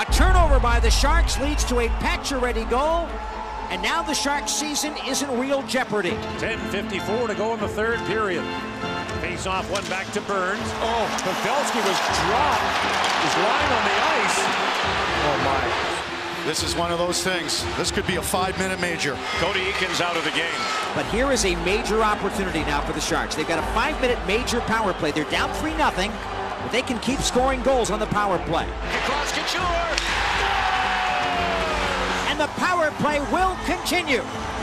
A turnover by the Sharks leads to a Pacioretty goal. And now the Sharks season is in real jeopardy. 10.54 to go in the third period. Face off one back to Burns. Oh, Pavelski was dropped. He's lying on the ice. Oh, my. This is one of those things. This could be a five-minute major. Cody Eakins out of the game. But here is a major opportunity now for the Sharks. They've got a five-minute major power play. They're down 3 nothing, but they can keep scoring goals on the power play. Across Couture. And the power play will continue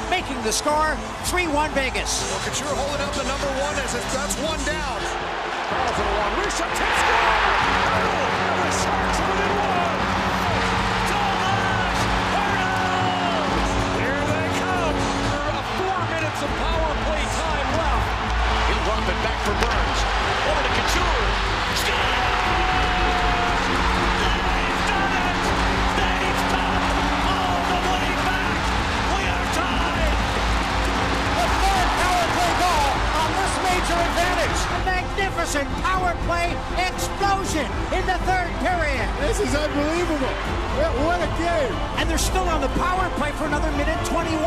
making the score 3-1 Vegas. Well, Couture holding up the number one as if that's one down. Karlsson one. Risha score! The Sharks are within one. Here they major. A magnificent power play explosion in the third period. This is unbelievable. What a game. And they're still on the power play for another minute 21.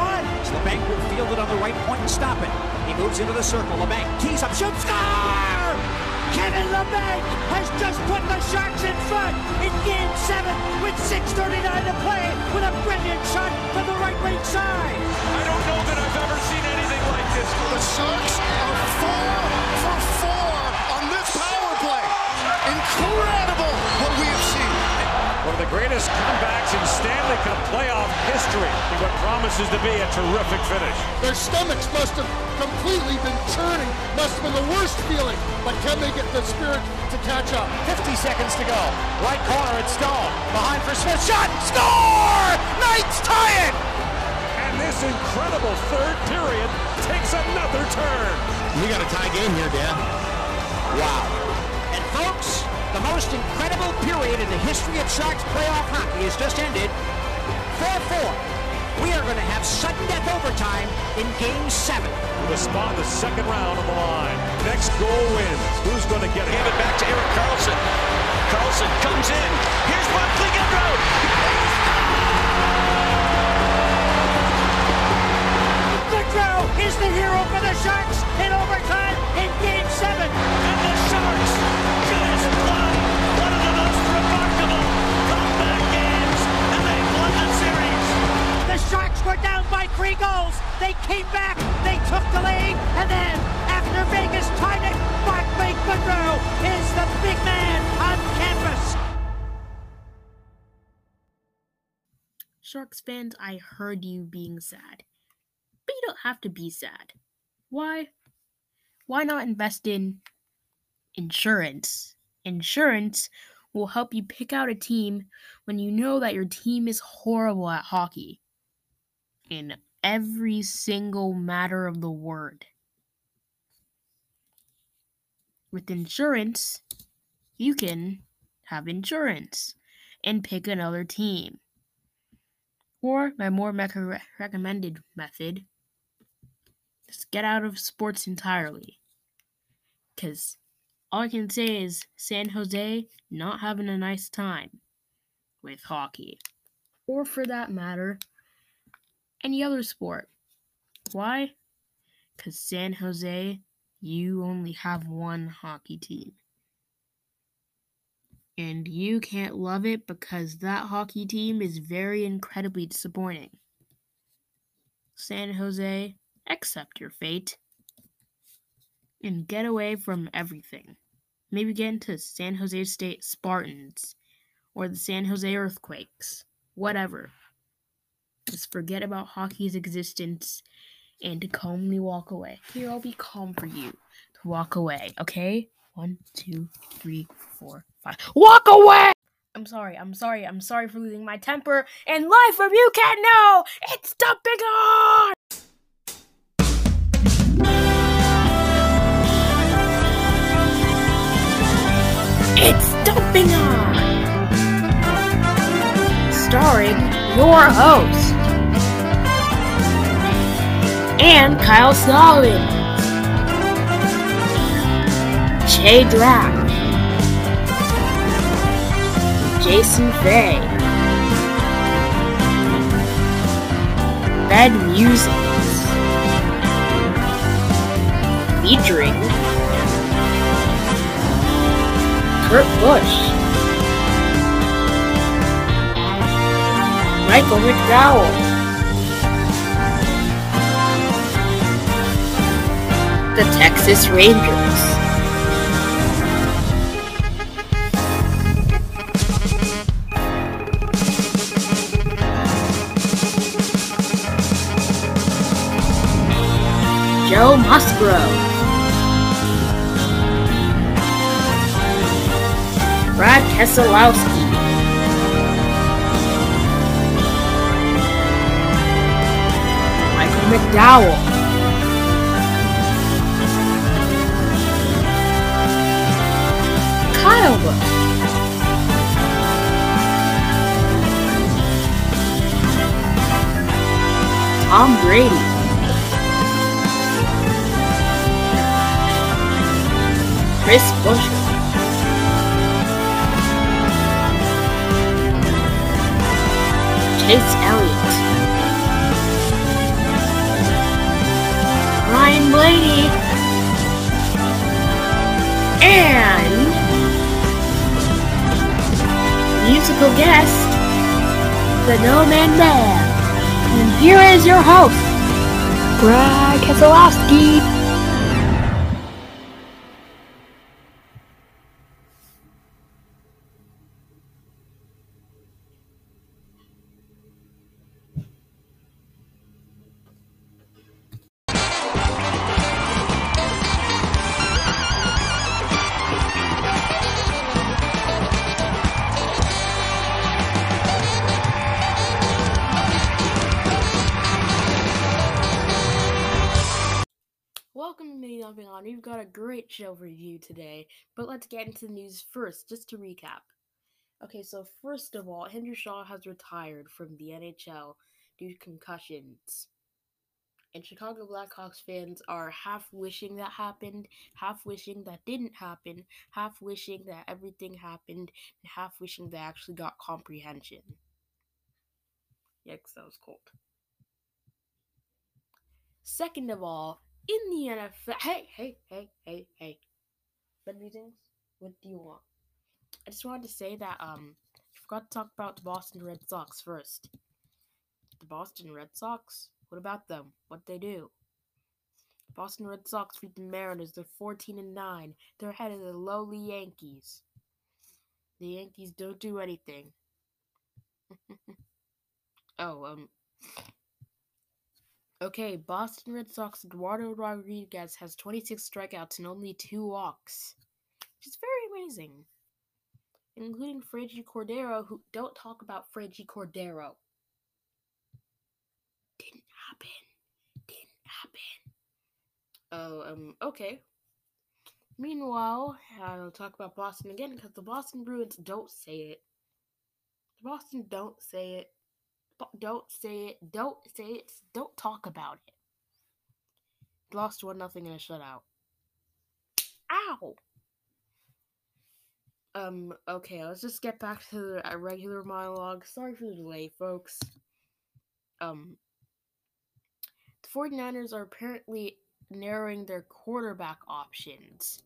So Labanc will field it on the right point and stop it. He moves into the circle. Labanc tees up, shoots, score! Kevin Labanc has just put the Sharks in front in Game 7 with 6.39 to play with a brilliant shot from the right wing side. I don't know that I've ever seen anything like this. The Sharks are four for four on this power play. Incredible what we have seen. One of the greatest comebacks in Stanley Cup playoff history in what promises to be a terrific finish. Their stomachs must have completely been churning. Must have been the worst feeling. But can they get the spirit to catch up? 50 seconds to go. Right corner, it's Stone. Behind for Smith. Shot! Score! Knights tie it! And this incredible third period takes another turn. We got a tie game here, Dan. Wow. And folks, the most incredible period in the history of Sharks playoff hockey has just ended. 4-4. We are going to have sudden death overtime in Game 7. The spot, the second round on the line. Next goal wins. Who's going to get it? Give it back to Erik Karlsson. Karlsson comes in. Here's Barclay Goodrow. Goodrow is the hero for the Sharks in overtime in Game Sharks were down by three goals. They came back, they took the lead, and then, after Vegas tied it, Barclay Goodrow is the big man on campus. Sharks fans, I heard you being sad. But you don't have to be sad. Why? Why not invest in insurance? Insurance will help you pick out a team when you know that your team is horrible at hockey. In every single matter of the word. With insurance, you can have insurance and pick another team. Or my more recommended method, just get out of sports entirely. Because all I can say is San Jose not having a nice time with hockey. Or for that matter, any other sport. Why? Because San Jose, you only have one hockey team. And you can't love it because that hockey team is very incredibly disappointing. San Jose, accept your fate. And get away from everything. Maybe get into San Jose State Spartans or the San Jose Earthquakes. Whatever. Just forget about hockey's existence and calmly walk away. Here, I'll be calm for you to walk away, okay? One, two, three, four, five. Walk away! I'm sorry, I'm sorry, I'm sorry for losing my temper. And live from You Can't Know, it's dumping on! It's dumping on! Starring your host, and Kyle Solomon, Jay Draft, Jason Fay. Bed Musings. Featuring Kurt Busch. Michael McDowell. The Texas Rangers. Joe Musgrove. Brad Keselowski. Michael McDowell. Busch. Tom Brady. Chris Buescher. Chase Elliott. Ryan Blaney. And musical guest, the No Man Man. And here is your host, Brad Keselowski. We've got a great show you today, but let's get into the news first, just to recap. Okay, so first of all, Henry Shaw has retired from the NHL due to concussions. And Chicago Blackhawks fans are half wishing that happened, half wishing that didn't happen, half wishing that everything happened, and half wishing they actually got comprehension. Yikes, that was cold. Second of all, in the NFL. Hey, hey, hey, hey, hey. Bed meetings? What do you want? I just wanted to say that um I forgot to talk about the Boston Red Sox first. The Boston Red Sox? What about them? What they do? Boston Red Sox beat the Mariners. They're 14 and 9. They're ahead of the lowly Yankees. The Yankees don't do anything. oh, um Okay, Boston Red Sox Eduardo Rodriguez has 26 strikeouts and only two walks. Which is very amazing. Including Franchy Cordero, who don't talk about Franchy Cordero. Didn't happen. Didn't happen. Oh, um, okay. Meanwhile, I'll talk about Boston again because the Boston Bruins don't say it. The Boston don't say it. Don't say it. Don't say it. Don't talk about it. Lost one nothing in a shutout. Ow. Um. Okay. Let's just get back to the regular monologue. Sorry for the delay, folks. Um. The 49ers are apparently narrowing their quarterback options.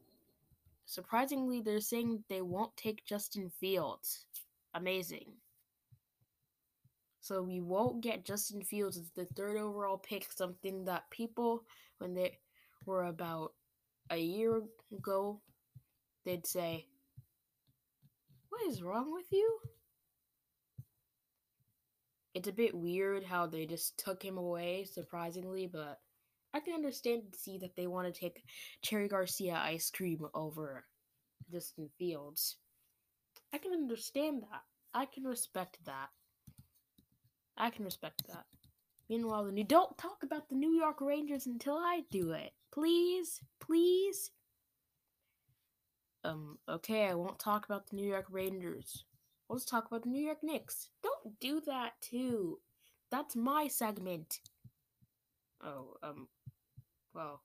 Surprisingly, they're saying they won't take Justin Fields. Amazing. So we won't get Justin Fields as the third overall pick, something that people, when they were about a year ago, they'd say, What is wrong with you? It's a bit weird how they just took him away, surprisingly, but I can understand and see that they want to take Cherry Garcia ice cream over Justin Fields. I can understand that. I can respect that. I can respect that. Meanwhile, the you don't talk about the New York Rangers until I do it. Please, please. Um, okay, I won't talk about the New York Rangers. Let's talk about the New York Knicks. Don't do that too. That's my segment. Oh, um, well,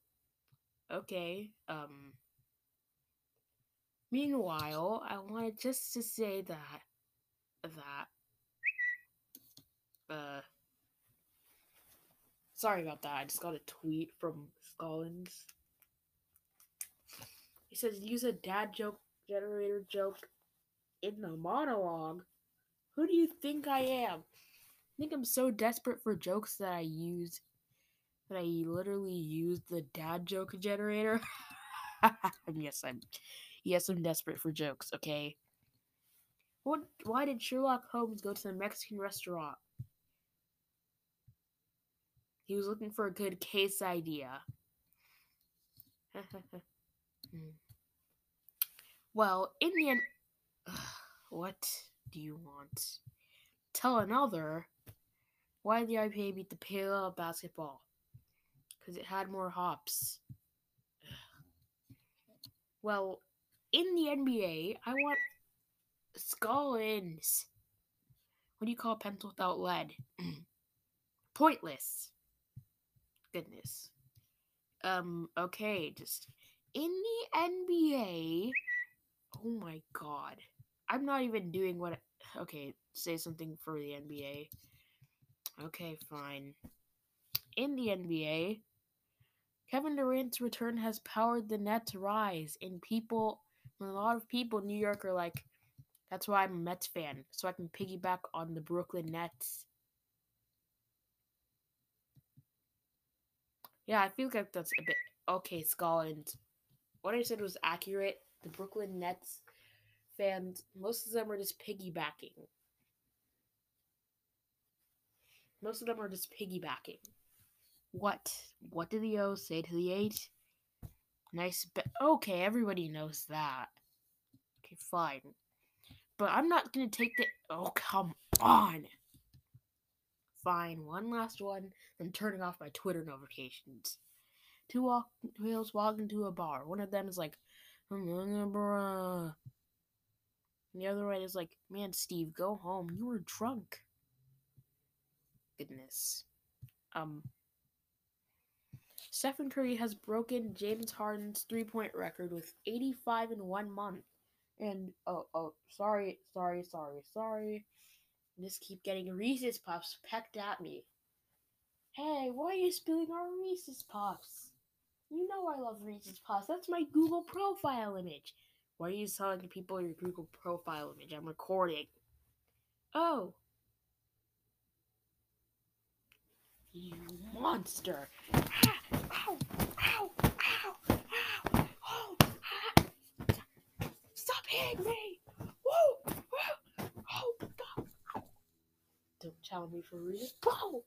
okay, um. Meanwhile, I wanted just to say that, that Uh, sorry about that. I just got a tweet from Scollins. He says use a dad joke generator joke in the monologue. Who do you think I am? I think I'm so desperate for jokes that I use that I literally use the dad joke generator. yes, I'm yes, I'm desperate for jokes, okay? What why did Sherlock Holmes go to the Mexican restaurant? He was looking for a good case idea. Hmm. well, in the end, what do you want? Tell another. Why the IPA beat the Pale Ale basketball? Because it had more hops. Well, in the NBA, I want Scollins. What do you call a pencil without lead? Pointless goodness. Um, okay, just in the NBA. Oh my god. I'm not even doing what. Okay, say something for the NBA. Okay, fine. In the NBA, Kevin Durant's return has powered the Nets' rise, and people, a lot of people in New York are like, that's why I'm a Mets fan, so I can piggyback on the Brooklyn Nets. Yeah, I feel like that's a bit okay, Scotland. What I said was accurate. The Brooklyn Nets fans, most of them are just piggybacking. Most of them are just piggybacking. What? What did the O say to the eight? Nice. Be- okay, everybody knows that. Okay, fine. But I'm not gonna take the. Oh, come on. Fine, one last one, then turning off my Twitter notifications. Two walk wheels walk into a bar. One of them is like, bruh. And the other one is like, man, Steve, go home. You were drunk. Goodness. Um. Stephen Curry has broken James Harden's three point record with 85 in one month. And, oh, oh, sorry, sorry, sorry, sorry just keep getting Reese's Puffs pecked at me. Hey, why are you spilling our Reese's Puffs? You know I love Reese's Puffs. That's my Google profile image. Why are you telling people your Google profile image? I'm recording. Oh. You monster. Ow, ow, ow, ow, oh, ah. Stop hitting me. Woo, woo, oh, don't challenge me for a reason. Whoa!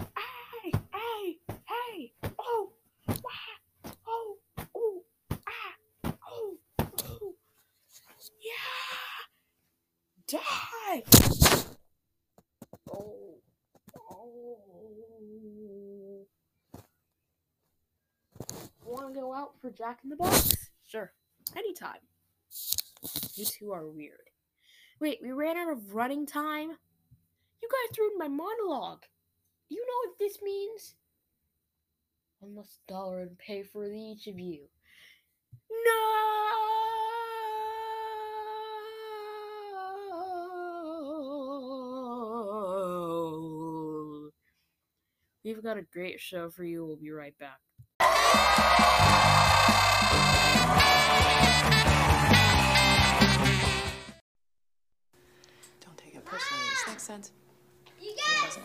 Hey! Hey! Hey! Oh! Wah! Oh! Oh! Ah! Oh! Oh! Yeah! Die! Oh! Oh! Want to go out for Jack in the Box? Sure. Anytime. You two are weird. Wait, we ran out of running time? You guys ruined my monologue. You know what this means? One less dollar and pay for each of you. No! We've got a great show for you. We'll be right back. Sense? You gotta see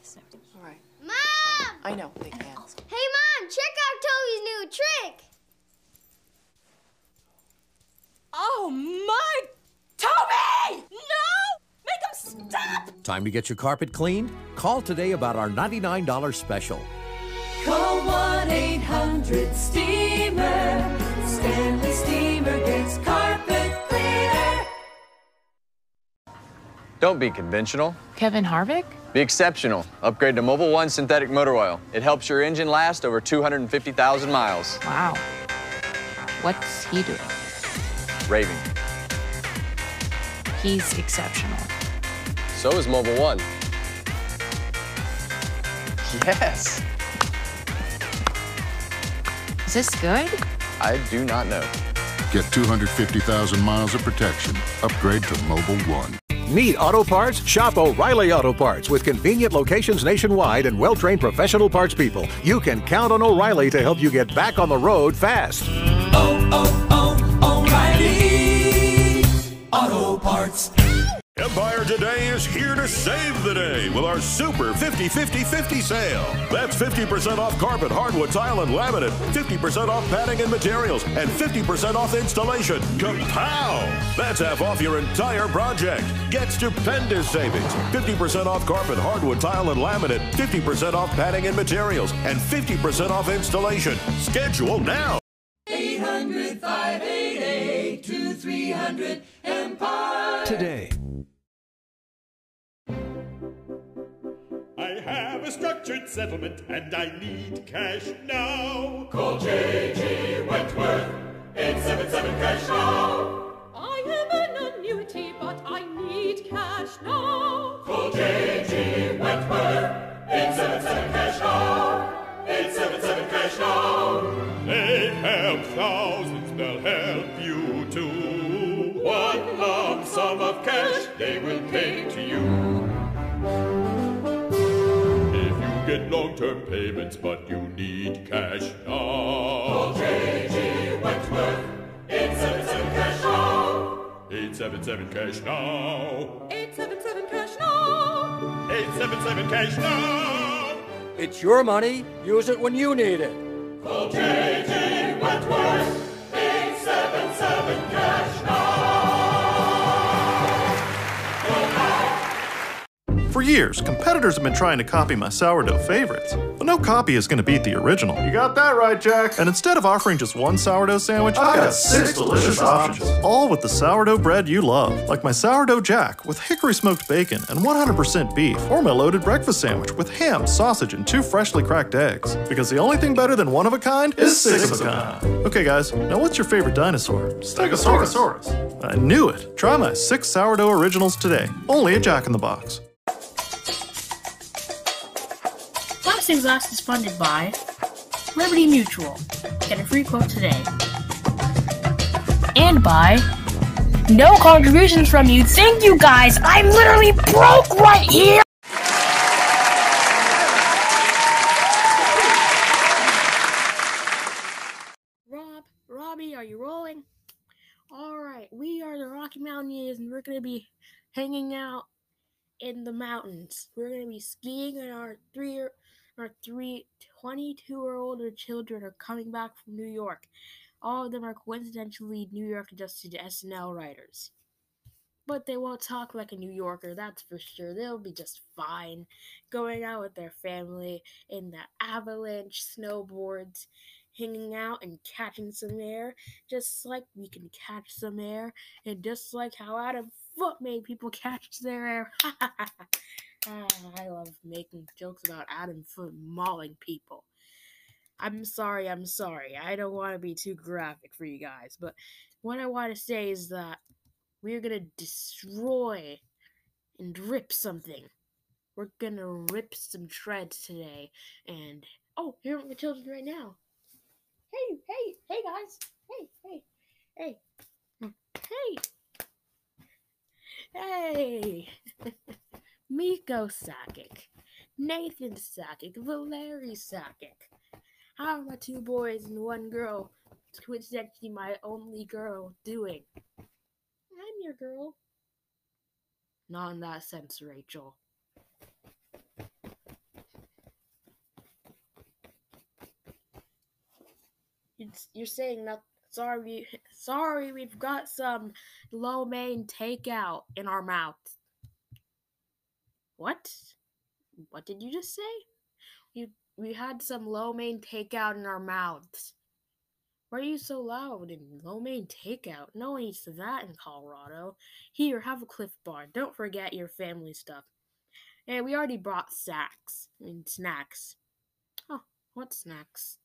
this! All right. Mom! I know, they can. Hey, Mom, check out Toby's new trick! Oh, my... Toby! No! Make him stop! Time to get your carpet cleaned? Call today about our $99 special. Call 1-800-STEAMER. Stanley Steamer gets carpet Don't be conventional. Kevin Harvick? Be exceptional. Upgrade to Mobil 1 synthetic motor oil. It helps your engine last over 250,000 miles. Wow. What's he doing? Raving. He's exceptional. So is Mobil 1. Yes. Is this good? I do not know. Get 250,000 miles of protection. Upgrade to Mobil 1. Need auto parts? Shop O'Reilly Auto Parts with convenient locations nationwide and well trained professional parts people. You can count on O'Reilly to help you get back on the road fast. Oh, oh, oh, O'Reilly Auto Parts. Empire Today is here to save the day with our super 50 50 50 sale. That's 50% off carpet, hardwood, tile, and laminate, 50% off padding and materials, and 50% off installation. Kapow! That's half off your entire project. Get stupendous savings 50% off carpet, hardwood, tile, and laminate, 50% off padding and materials, and 50% off installation. Schedule now. 800 588 2300 Empire. Today. Settlement and I need cash now. Call J.G. Wentworth, 877 cash now. I am an annuity, but I need cash now. Call J.G. Wentworth, 877 cash now. 877 cash now. They help thousands, they'll help you too. One lump sum of cash they will pay to you. Get long-term payments, but you need cash now. Call J.G. Wentworth, 877 cash now. 877 cash now. 877 cash now. 877 cash now. It's your money. Use it when you need it. Call J.G. Wentworth, 877 cash For years, competitors have been trying to copy my sourdough favorites, but no copy is going to beat the original. You got that right, Jack. And instead of offering just one sourdough sandwich, I've got six delicious options. All with the sourdough bread you love, like my sourdough jack with hickory smoked bacon and 100% beef, or my loaded breakfast sandwich with ham, sausage, and two freshly cracked eggs. Because the only thing better than one of a kind is six of a kind. Okay, guys, now what's your favorite dinosaur? Stegosaurus. Stegosaurus. I knew it. Try my six sourdough originals today, only at Jack in the Box. Last Exhaust is funded by Liberty Mutual. Get a free quote today. And by no contributions from you. Thank you guys. I'm literally broke right here. Rob, Robbie, are you rolling? All right, we are the Rocky Mountaineers, and we're gonna be hanging out in the mountains. We're gonna be skiing, in our three our three 22 or older children are coming back from New York. All of them are coincidentally New York adjusted SNL writers. But they won't talk like a New Yorker, that's for sure. They'll be just fine going out with their family in the avalanche snowboards, hanging out and catching some air, just like we can catch some air, and just like how Adam Foote made people catch their air. Ah, I love making jokes about Adam Foote mauling people. I'm sorry, I'm sorry. I don't want to be too graphic for you guys, but what I want to say is that we're going to destroy and rip something. We're going to rip some shreds today. And, oh, here are my children right now. Hey, hey, hey, guys. Hey, hey, hey. Hey! Hey! Miko Sakic, Nathan Sakic, Valeri Sakic. How are my two boys and one girl, which is actually my only girl, doing? I'm your girl. Not in that sense, Rachel. It's, you're saying that sorry sorry we've got some lo mein takeout in our mouths. What? What did you just say? You we had some lo mein takeout in our mouths. Why are you so loud and lo mein takeout? No one eats that in Colorado. Here, have a Clif Bar. Don't forget your family stuff. And we already brought snacks. I mean, snacks. Oh, what snacks?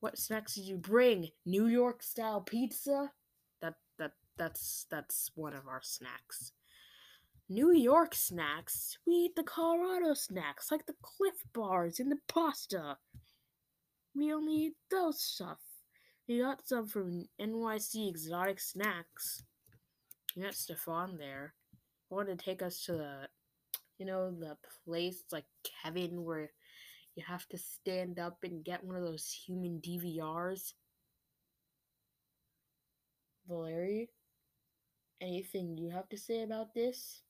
What snacks did you bring? New York style pizza? That that that's that's one of our snacks. New York snacks? We eat the Colorado snacks, like the Clif Bars and the pasta. We only eat those stuff. We got some from NYC Exotic Snacks. We got Stefan there. want to take us to the, you know, the place like Kevin where you have to stand up and get one of those human DVRs. Valeri, anything you have to say about this?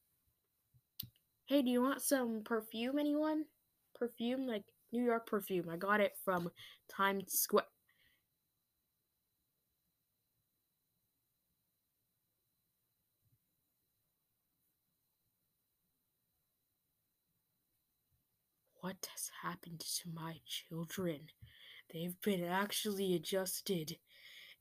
Hey, do you want some perfume, anyone? Perfume, like New York perfume. I got it from Times Square. What has happened to my children? They've been actually adjusted.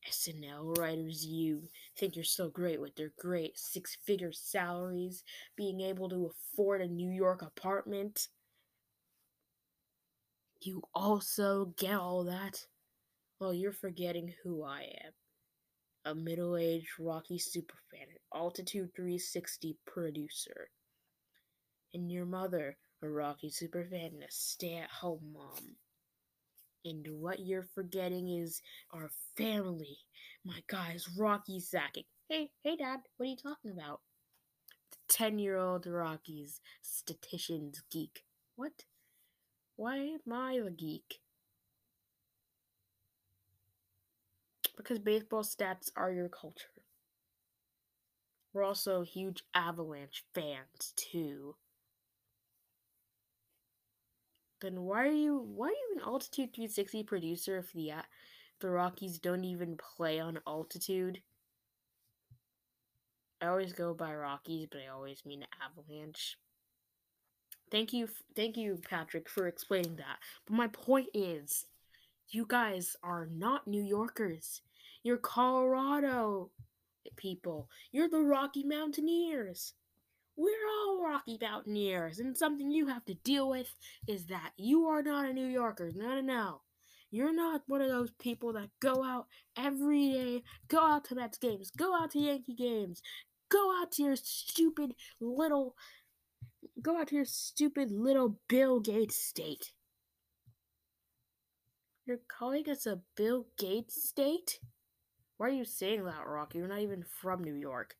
SNL writers, you think you're so great with their great six figure salaries, being able to afford a New York apartment. You also get all that? Well, you're forgetting who I am. A middle aged Rocky superfan, an Altitude 360 producer. And your mother, a Rocky superfan, and a stay at home mom. And what you're forgetting is our family. My guy's Rocky sacking. Hey, hey, Dad, what are you talking about? The 10 year old Rocky's statistician's geek. What? Why am I the geek? Because baseball stats are your culture. We're also huge Avalanche fans, too. Then why are you why are you an Altitude 360 producer if the uh, the Rockies don't even play on altitude? I always go by Rockies, but I always mean Avalanche. Thank you, thank you, Patrick, for explaining that. But my point is, you guys are not New Yorkers. You're Colorado people. You're the Rocky Mountaineers. We're all Rocky Mountaineers, and something you have to deal with is that you are not a New Yorker. No, no, no. You're not one of those people that go out every day, go out to Mets games, go out to Yankee games, go out to your stupid little, go out to your stupid little Bill Gates state. You're calling us a Bill Gates state? Why are you saying that, Rocky? You're not even from New York.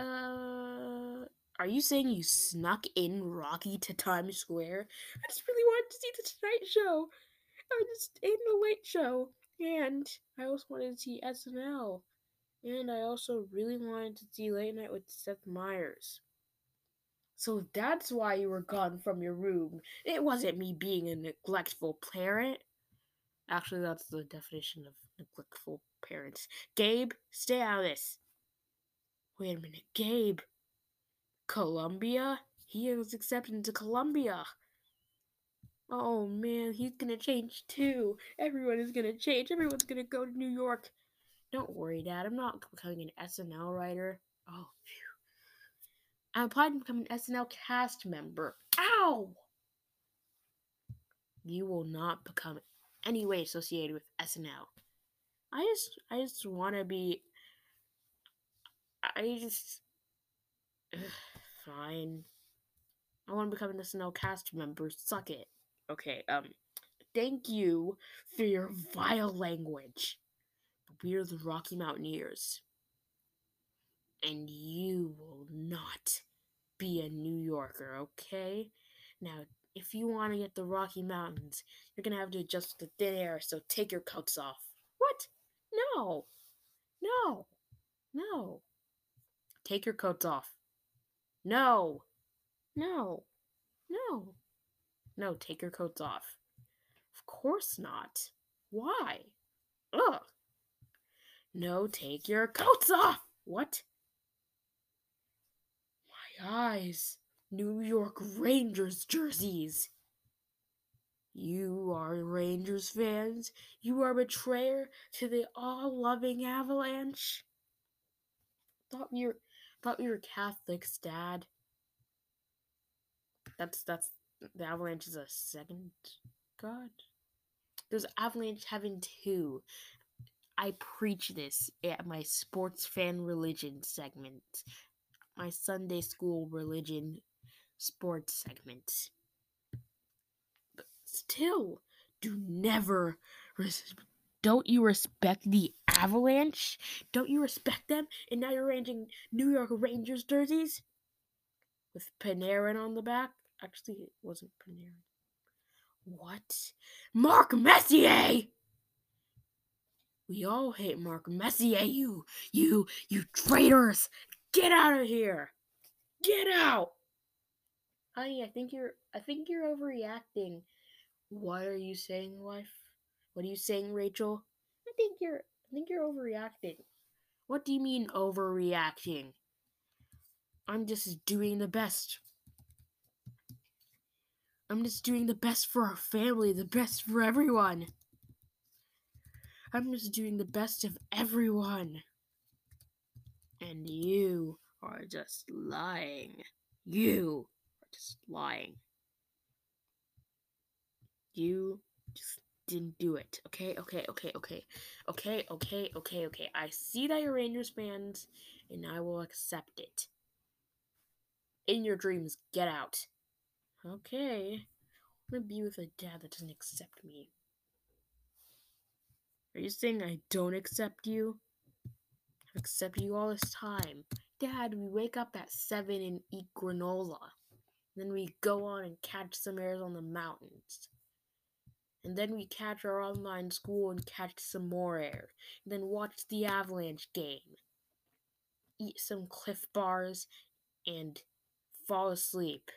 Uh, are you saying you snuck in Rocky to Times Square? I just really wanted to see the Tonight Show. I just in the Late Show, and I also wanted to see SNL, and I also really wanted to see Late Night with Seth Meyers. So that's why you were gone from your room. It wasn't me being a neglectful parent. Actually, that's the definition of neglectful parents. Gabe, stay out of this. Wait a minute, Gabe. Columbia? He was accepted into Columbia. Oh man, he's gonna change too. Everyone is gonna change. Everyone's gonna go to New York. Don't worry, Dad. I'm not becoming an SNL writer. Oh, phew. I'm applying to become an SNL cast member. Ow! You will not become any way associated with SNL. I just, I just want to be I just. Ugh, fine. I want to become an SNL cast member. Suck it. Okay, um. Thank you for your vile language. We're the Rocky Mountaineers. And you will not be a New Yorker, okay? Now, if you want to get the Rocky Mountains, you're gonna have to adjust to thin air, so take your coats off. What? No. No. No. Take your coats off. No. No. No. No, take your coats off. Of course not. Why? Ugh. No, take your coats off. What? My eyes. New York Rangers jerseys. You are Rangers fans. You are a betrayer to the all-loving Avalanche. Thought you're thought we were Catholics, Dad. That's that's the Avalanche is a second god. There's Avalanche Heaven too. I preach this at my sports fan religion segment, my Sunday school religion sports segment. But still, do never res- Don't you respect the Avalanche? Don't you respect them? And now you're arranging New York Rangers jerseys with Panarin on the back. Actually, it wasn't Panarin. What? Mark Messier! We all hate Mark Messier. You, you, you traitors! Get out of here! Get out! Honey, I think you're, I think you're overreacting. What are you saying, wife? What are you saying, Rachel? I think you're, I think you're overreacting. What do you mean overreacting? I'm just doing the best. I'm just doing the best for our family, the best for everyone. I'm just doing the best of everyone. And you are just lying. You are just lying. You just didn't do it. Okay, okay, okay, okay. Okay, okay, okay, okay. I see that you're Rangers fans, and I will accept it. In your dreams, get out. Okay. I'm gonna be with a dad that doesn't accept me. Are you saying I don't accept you? I've accepted you all this time. Dad, we wake up at 7 and eat granola. Then we go on and catch some airs on the mountains. And then we catch our online school and catch some more air. And then watch the Avalanche game. Eat some Clif Bars and fall asleep.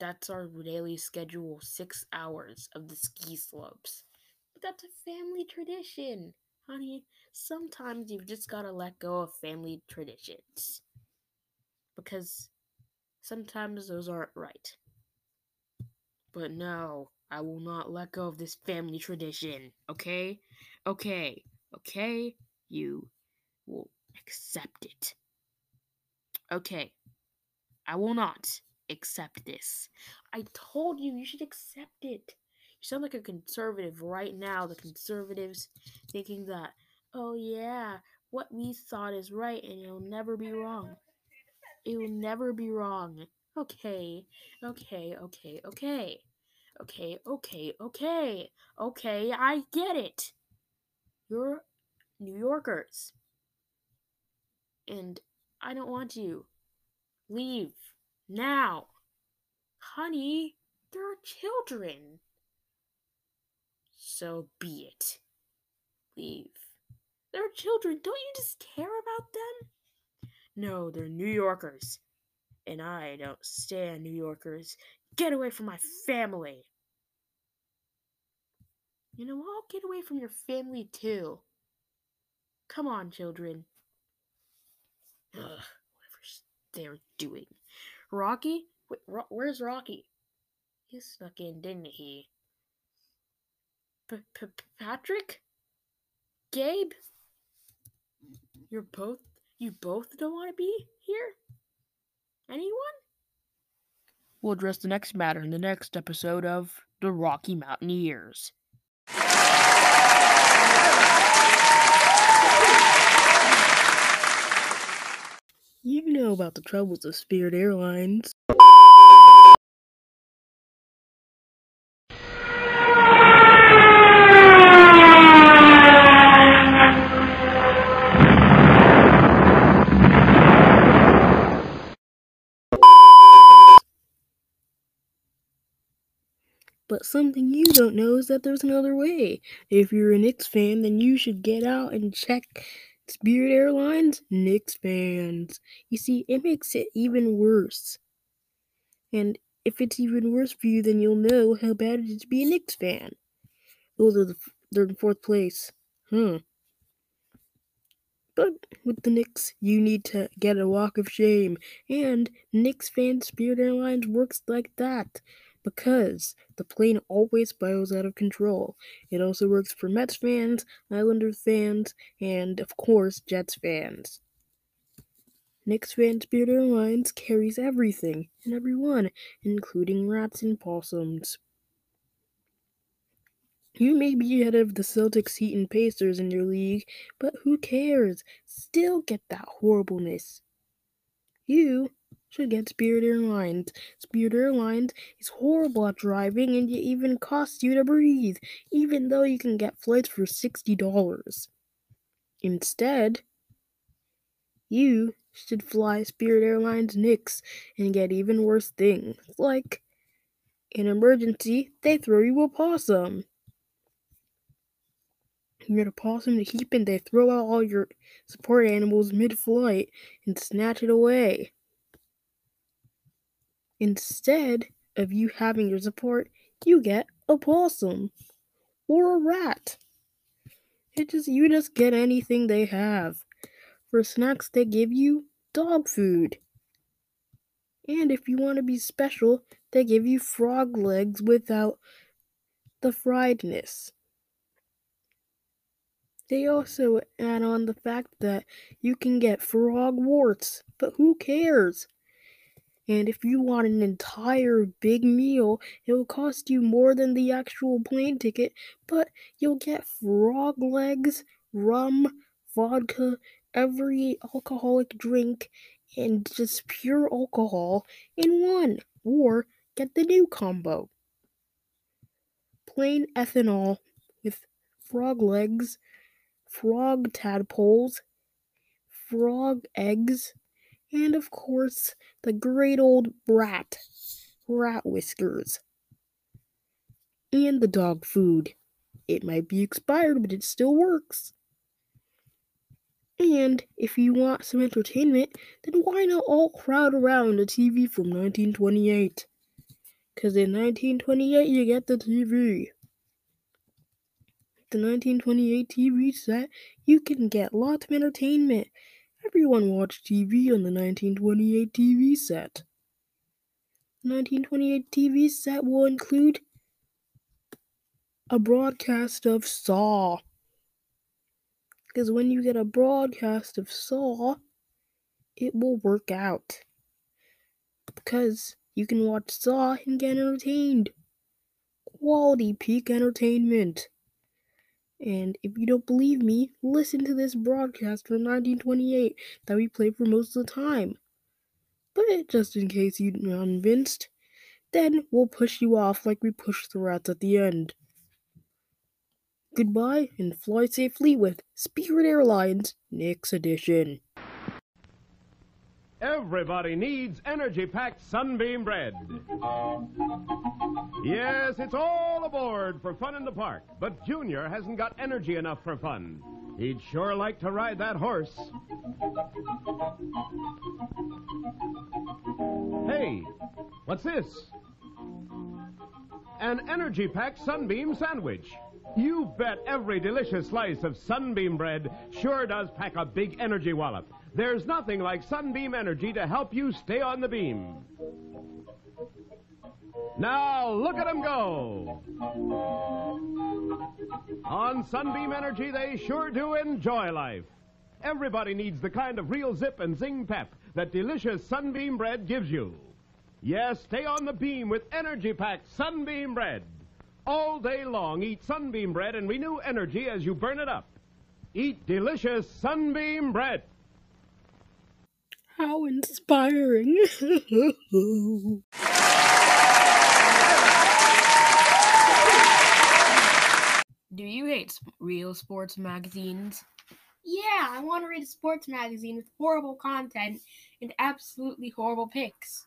That's our daily schedule, six hours of the ski slopes. But that's a family tradition. Honey, sometimes you've just gotta let go of family traditions. Because sometimes those aren't right. But no, I will not let go of this family tradition, okay? Okay, okay? You will accept it. Okay, I will not accept this. I told you you should accept it. You sound like a conservative right now. The conservatives thinking that, oh yeah, what we thought is right and it'll never be wrong. It will never be wrong. Okay, okay, okay, okay. Okay, okay, okay. Okay, I get it. You're New Yorkers. And I don't want you. Leave. Now. Honey, there are children. So be it. Leave. There are children. Don't you just care about them? No, they're New Yorkers. And I don't stand New Yorkers. Get away from my family. You know, I'll get away from your family too. Come on, children. Ugh, whatever they're doing. Rocky? Wait, Ro- where's Rocky? He snuck in, didn't he? Patrick? Gabe? You're both. You both don't want to be here? Anyone? We'll address the next matter in the next episode of The Rocky Mountaineers. You know about the troubles of Spirit Airlines. But something you don't know is that there's another way. If you're a Knicks fan, then you should get out and check Spirit Airlines Knicks fans. You see, it makes it even worse. And if it's even worse for you, then you'll know how bad it is to be a Knicks fan. Those are the they're in fourth place. Hmm. But with the Knicks, you need to get a walk of shame. And Knicks fan Spirit Airlines works like that because the plane always spirals out of control. It also works for Mets fans, Islanders fans, and of course, Jets fans. Knicks fan Spirit Airlines carries everything and everyone, including rats and possums. You may be ahead of the Celtics, Heat, and Pacers in your league, but who cares? Still get that horribleness. You should get Spirit Airlines. Spirit Airlines is horrible at driving and it even costs you to breathe, even though you can get flights for $60. Instead, you should fly Spirit Airlines Knicks and get even worse things, like in emergency, they throw you a possum. You get a possum to keep and they throw out all your support animals mid flight and snatch it away. Instead of you having your support, you get a possum or a rat. It just you just get anything they have. For snacks they give you dog food. And if you want to be special, they give you frog legs without the friedness. They also add on the fact that you can get frog warts, but who cares? And if you want an entire big meal, it will cost you more than the actual plane ticket, but you'll get frog legs, rum, vodka, every alcoholic drink, and just pure alcohol in one. Or get the new combo plain ethanol with frog legs, frog tadpoles, frog eggs, and of course the great old rat, rat whiskers, and the dog food. It might be expired, but it still works. And if you want some entertainment, then why not all crowd around a TV from 1928? Because in 1928 you get the TV. The 1928 TV set, you can get lots of entertainment. Everyone watched TV on the 1928 TV set. The 1928 TV set will include a broadcast of Saw. Because when you get a broadcast of Saw, it will work out. Because you can watch Saw and get entertained. Quality peak entertainment. And if you don't believe me, listen to this broadcast from 1928 that we play for most of the time. But just in case you're not convinced, then we'll push you off like we pushed the rats at the end. Goodbye and fly safely with Spirit Airlines Next Edition. Everybody needs energy packed Sunbeam bread. Yes, it's all aboard for fun in the park, but Junior hasn't got energy enough for fun. He'd sure like to ride that horse. Hey, what's this? An energy packed Sunbeam sandwich. You bet every delicious slice of Sunbeam bread sure does pack a big energy wallop. There's nothing like Sunbeam Energy to help you stay on the beam. Now, look at them go. On Sunbeam Energy, they sure do enjoy life. Everybody needs the kind of real zip and zing pep that delicious Sunbeam bread gives you. Yes, stay on the beam with energy packed Sunbeam bread. All day long, eat Sunbeam bread and renew energy as you burn it up. Eat delicious Sunbeam bread. How inspiring. Do you hate real sports magazines? Yeah, I want to read a sports magazine with horrible content and absolutely horrible pics.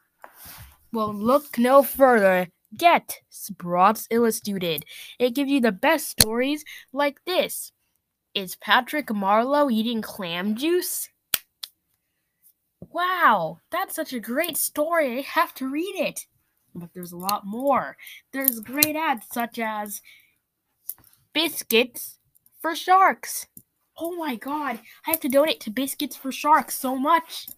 Well, look no further. Get Sports Illustrated. It gives you the best stories like this. Is Patrick Marleau eating clam juice? Wow, that's such a great story. I have to read it. But there's a lot more. There's great ads such as Biscuits for Sharks. Oh my god, I have to donate to Biscuits for Sharks so much.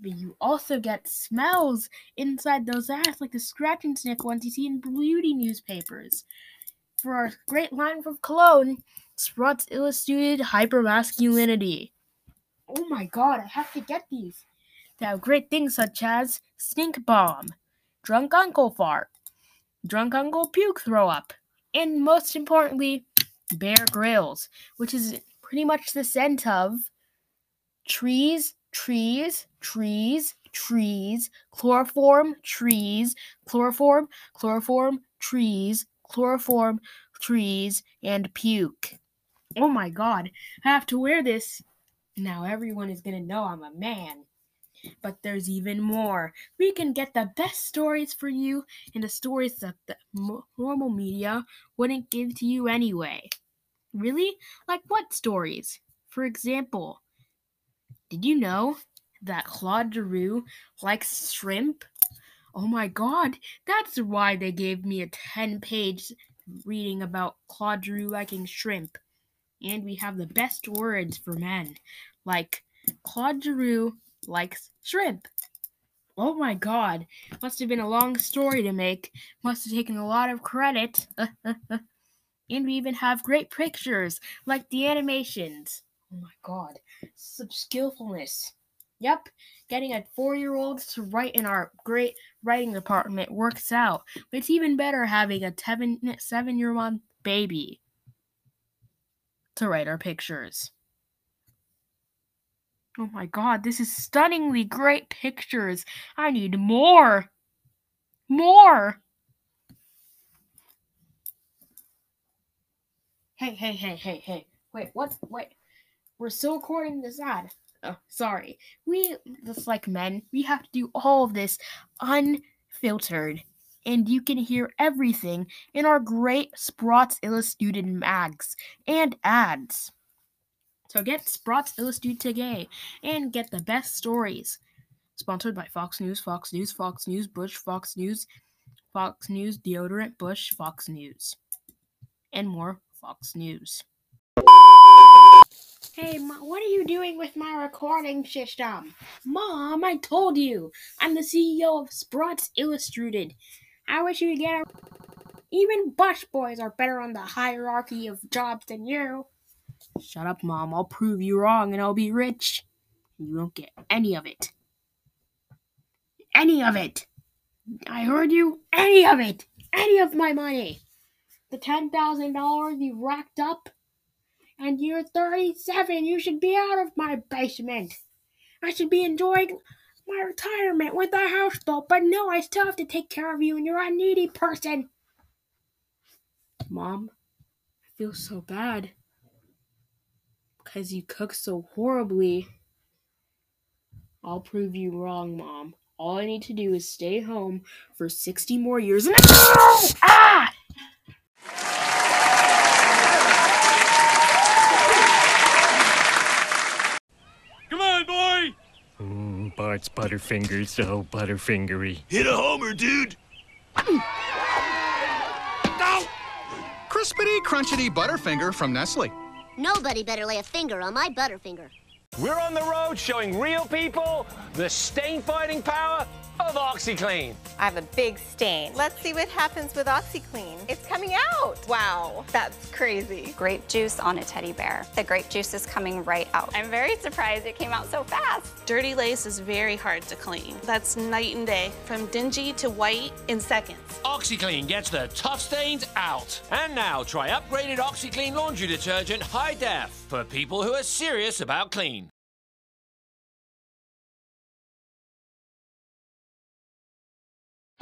But you also get smells inside those ads, like the scratch and sniff ones you see in beauty newspapers. For our great line of cologne, Sports Illustrated Hypermasculinity. Oh my god, I have to get these. They have great things such as Stink Bomb, Drunk Uncle Fart, Drunk Uncle Puke Throw Up, and most importantly, Bear Grylls, which is pretty much the scent of trees trees, trees, trees, chloroform, trees, chloroform, chloroform, trees, chloroform, trees, and puke. Oh my god, I have to wear this. Now everyone is gonna know I'm a man. But there's even more. We can get the best stories for you and the stories that the normal media wouldn't give to you anyway. Really? Like what stories? For example, did you know that Claude Giroux likes shrimp? Oh my god, that's why they gave me a 10 page reading about Claude Giroux liking shrimp. And we have the best words for men, like Claude Giroux likes shrimp. Oh my god, must have been a long story to make. Must have taken a lot of credit. and we even have great pictures, like the animations. Oh my god, such skillfulness. Yep, getting a four year old to write in our great writing department works out. But it's even better having a seven year old baby to write our pictures. Oh my god, this is stunningly great pictures. I need more. More. Hey, hey, hey, hey, hey. Wait, what? Wait. We're still recording this ad. Oh, sorry. We, just like men, we have to do all of this unfiltered. And you can hear everything in our great Sprots Illustrated mags and ads. So get Sprots Illustrated today and get the best stories. Sponsored by Fox News, Fox News, Fox News, Bush, Fox News, Fox News, Deodorant, Bush, Fox News, and more Fox News. Hey, Ma, what are you doing with my recording system? Mom, I told you. I'm the CEO of Sprots Illustrated. I wish you would get a... Even Bush boys are better on the hierarchy of jobs than you. Shut up, Mom. I'll prove you wrong and I'll be rich. You won't get any of it. Any of it. I heard you. Any of it. Any of my money. The $10,000 you racked up. And you're 37. You should be out of my basement. I should be enjoying my retirement with a houseboat. But no, I still have to take care of you, and you're a needy person. Mom, I feel so bad because you cook so horribly. I'll prove you wrong, Mom. All I need to do is stay home for 60 more years. No! Ah! Come on, boy! Bart's Butterfingers, so butterfingery. Hit a homer, dude. Crispity, crunchity Butterfinger from Nestle. Nobody better lay a finger on my Butterfinger. We're on the road showing real people the stain fighting power of OxiClean. I have a big stain. Let's see what happens with OxiClean. It's coming out. Wow, that's crazy. Grape juice on a teddy bear. The grape juice is coming right out. I'm very surprised it came out so fast. Dirty lace is very hard to clean. That's night and day, from dingy to white in seconds. OxiClean gets the tough stains out. And now try upgraded OxiClean laundry detergent High Def for people who are serious about clean.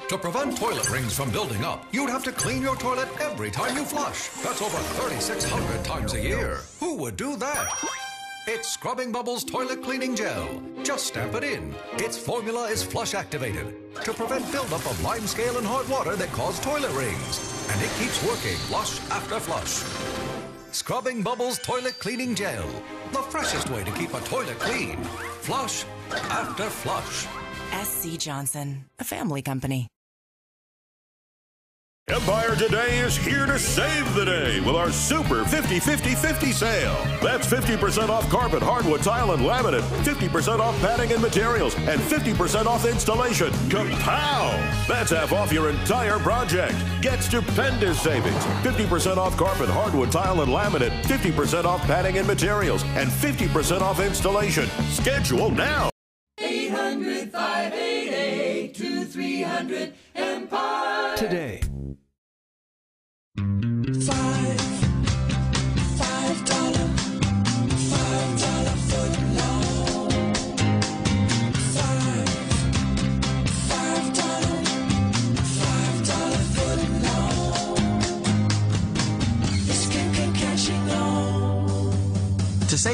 To prevent toilet rings from building up, you'd have to clean your toilet every time you flush. That's over 3,600 times a year. Who would do that? It's Scrubbing Bubbles Toilet Cleaning Gel. Just stamp it in. Its formula is flush activated to prevent buildup of limescale and hard water that cause toilet rings. And it keeps working flush after flush. Scrubbing Bubbles Toilet Cleaning Gel. The freshest way to keep a toilet clean. Flush after flush. SC Johnson, a family company. Empire Today is here to save the day with our super 50 50 50 sale. That's 50% off carpet, hardwood, tile, and laminate, 50% off padding and materials, and 50% off installation. Kapow! That's half off your entire project. Get stupendous savings 50% off carpet, hardwood, tile, and laminate, 50% off padding and materials, and 50% off installation. Schedule now. 800 588 2300 Empire. Today. Five,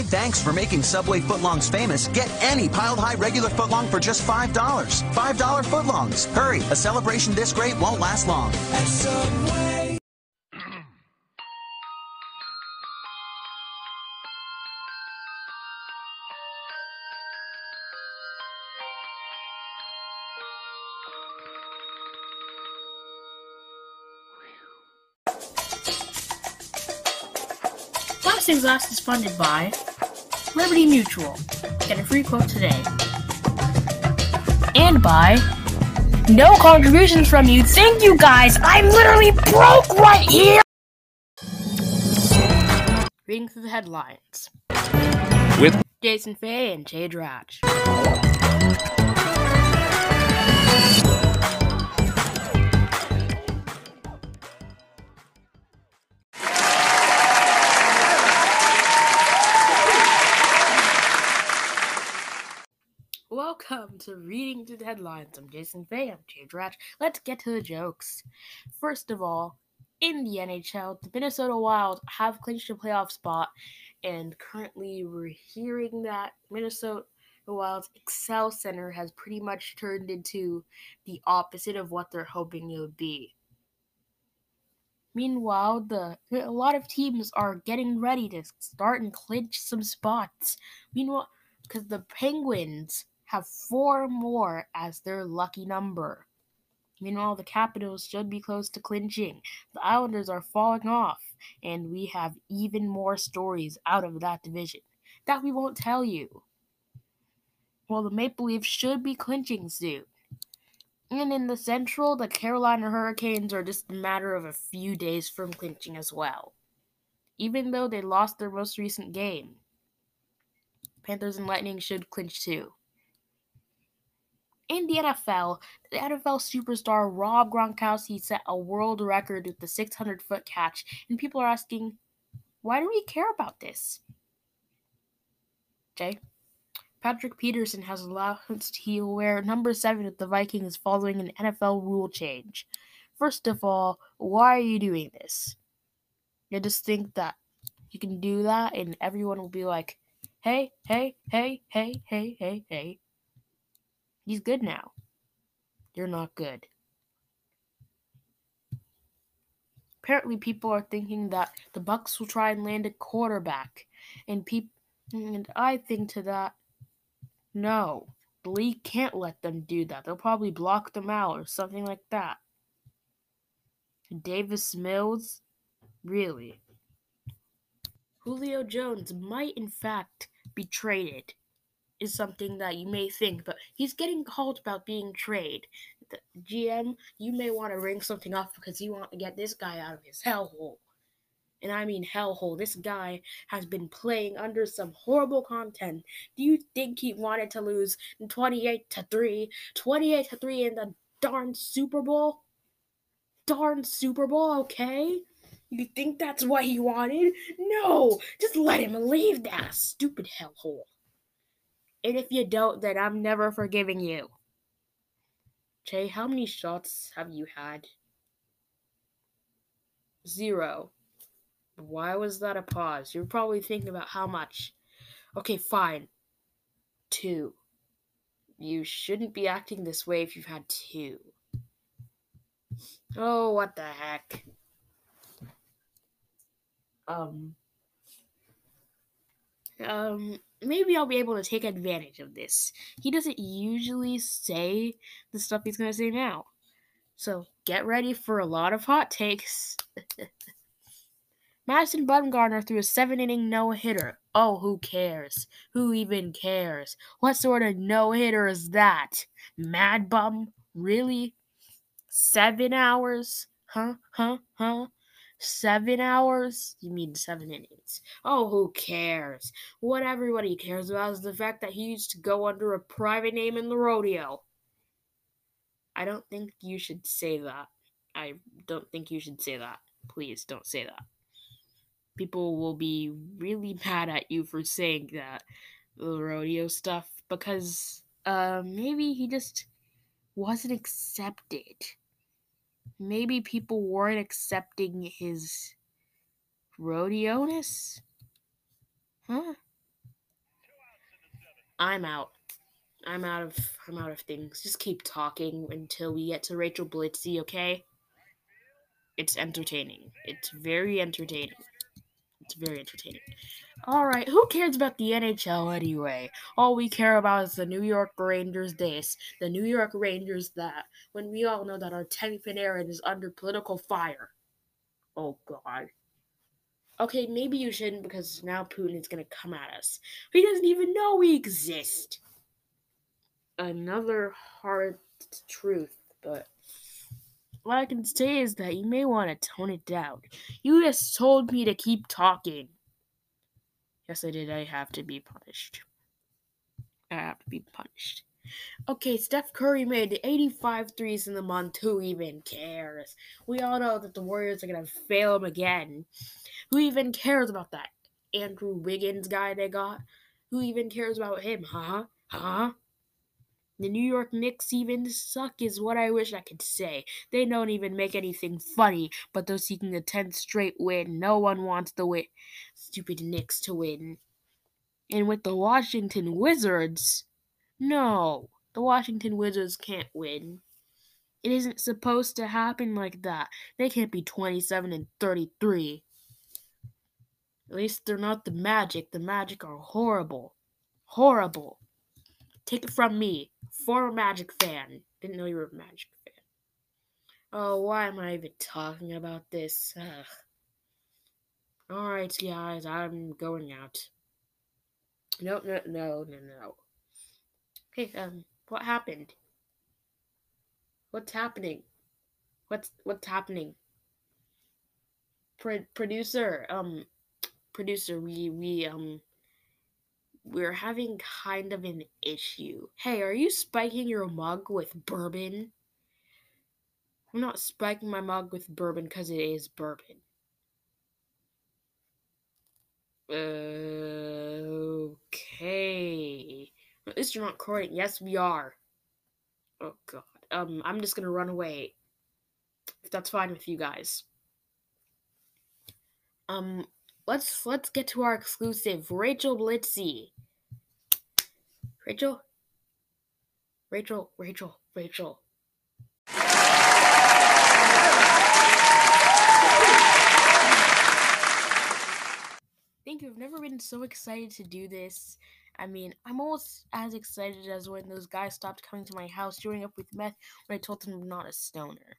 thanks for making Subway footlongs famous, get any piled high regular footlong for just $5. $5 footlongs. Hurry, a celebration this great won't last long. Last is funded by Liberty Mutual. Get a free quote today. And by no contributions from you. Thank you guys. I'm literally broke right here. Reading through the headlines with Jason Fay and Jay Dratch. Welcome to Reading the Headlines. I'm Jason Fay. I'm Jay Dratch. Let's get to the jokes. First of all, in the NHL, the Minnesota Wild have clinched a playoff spot, and currently we're hearing that Minnesota Wild's Xcel Center has pretty much turned into the opposite of what they're hoping it would be. Meanwhile, the a lot of teams are getting ready to start and clinch some spots. Meanwhile, because the Penguins have four more as their lucky number. Meanwhile, the Capitals should be close to clinching. The Islanders are falling off, and we have even more stories out of that division that we won't tell you. Well, the Maple Leafs should be clinching soon. And in the Central, the Carolina Hurricanes are just a matter of a few days from clinching as well. Even though they lost their most recent game, Panthers and Lightning should clinch too. In the NFL, the NFL superstar Rob Gronkowski set a world record with the 600 foot catch, and people are asking, why do we care about this? Jay? Patrick Peterson has announced he will wear number 7 with the Vikings following an NFL rule change. First of all, why are you doing this? You just think that you can do that and everyone will be like, hey, hey, hey, hey, hey, hey, hey. He's good now. You're not good. Apparently, people are thinking that the Bucs will try and land a quarterback, and peop- and I think to that, no, the league can't let them do that. They'll probably block them out or something like that. Davis Mills, really? Julio Jones might, in fact, be traded is something that you may think, but he's getting called about being traded. The GM, you may want to ring something off because you want to get this guy out of his hellhole. And I mean hellhole. This guy has been playing under some horrible content. Do you think he wanted to lose 28 to 3? 28 to 3 in the darn Super Bowl? Darn Super Bowl, okay? You think that's what he wanted? No! Just let him leave that stupid hellhole. And if you don't, then I'm never forgiving you. Jay, how many shots have you had? Zero. Why was that a pause? You're probably thinking about how much. Okay, fine. Two. You shouldn't be acting this way if you've had two. Oh, what the heck. Um. Um, maybe I'll be able to take advantage of this. He doesn't usually say the stuff he's going to say now. So get ready for a lot of hot takes. Madison Bumgarner threw a seven inning no hitter. Oh, who cares? Who even cares? What sort of no hitter is that? Mad Bum? Really? Seven hours? Huh? Huh? Huh? Seven hours? You mean seven innings. Oh, who cares? What everybody cares about is the fact that he used to go under a private name in the rodeo. I don't think you should say that. I don't think you should say that. Please don't say that. People will be really mad at you for saying that the rodeo stuff because uh maybe he just wasn't accepted maybe people weren't accepting his rodeo-ness? Huh? I'm out. I'm out of I'm out of things. Just keep talking until we get to Rachel Blitzy, okay? It's entertaining. It's very entertaining. It's very entertaining. Alright, who cares about the NHL anyway? All we care about is the New York Rangers this, the New York Rangers that, when we all know that Artemi Panarin is under political fire. Oh god. Okay, maybe you shouldn't because now Putin is gonna come at us. He doesn't even know we exist. Another hard truth, but what I can say is that you may want to tone it down. You just told me to keep talking. Yes, I did. I have to be punished. I have to be punished. Okay, Steph Curry made 85 threes in the month. Who even cares? We all know that the Warriors are going to fail him again. Who even cares about that? Andrew Wiggins guy they got? Who even cares about him, huh? Huh? The New York Knicks even suck, is what I wish I could say. They don't even make anything funny, but they're seeking a 10th straight win. No one wants the win. Stupid Knicks to win. And with the Washington Wizards, no, the Washington Wizards can't win. It isn't supposed to happen like that. They can't be 27 and 33. At least they're not the Magic. The Magic are horrible. Horrible. Take it from me, former Magic fan. Didn't know you were a Magic fan. Oh, why am I even talking about this? Ugh. Alright, guys, I'm going out. No, no, no, no, no. Okay, um, what happened? What's happening? What's what's happening? Pro- producer, um, producer, we we um we're having kind of an issue. Hey, are you spiking your mug with bourbon? I'm not spiking my mug with bourbon because it is bourbon. Okay. At least you're not recording. Yes, we are. Oh god. Um, I'm just gonna run away. If that's fine with you guys. Um, let's let's get to our exclusive, Rachel Blitzy. Rachel? Rachel, Rachel, Rachel. Thank you. I've never been so excited to do this. I mean, I'm almost as excited as when those guys stopped coming to my house, joining up with meth when I told them I'm not a stoner.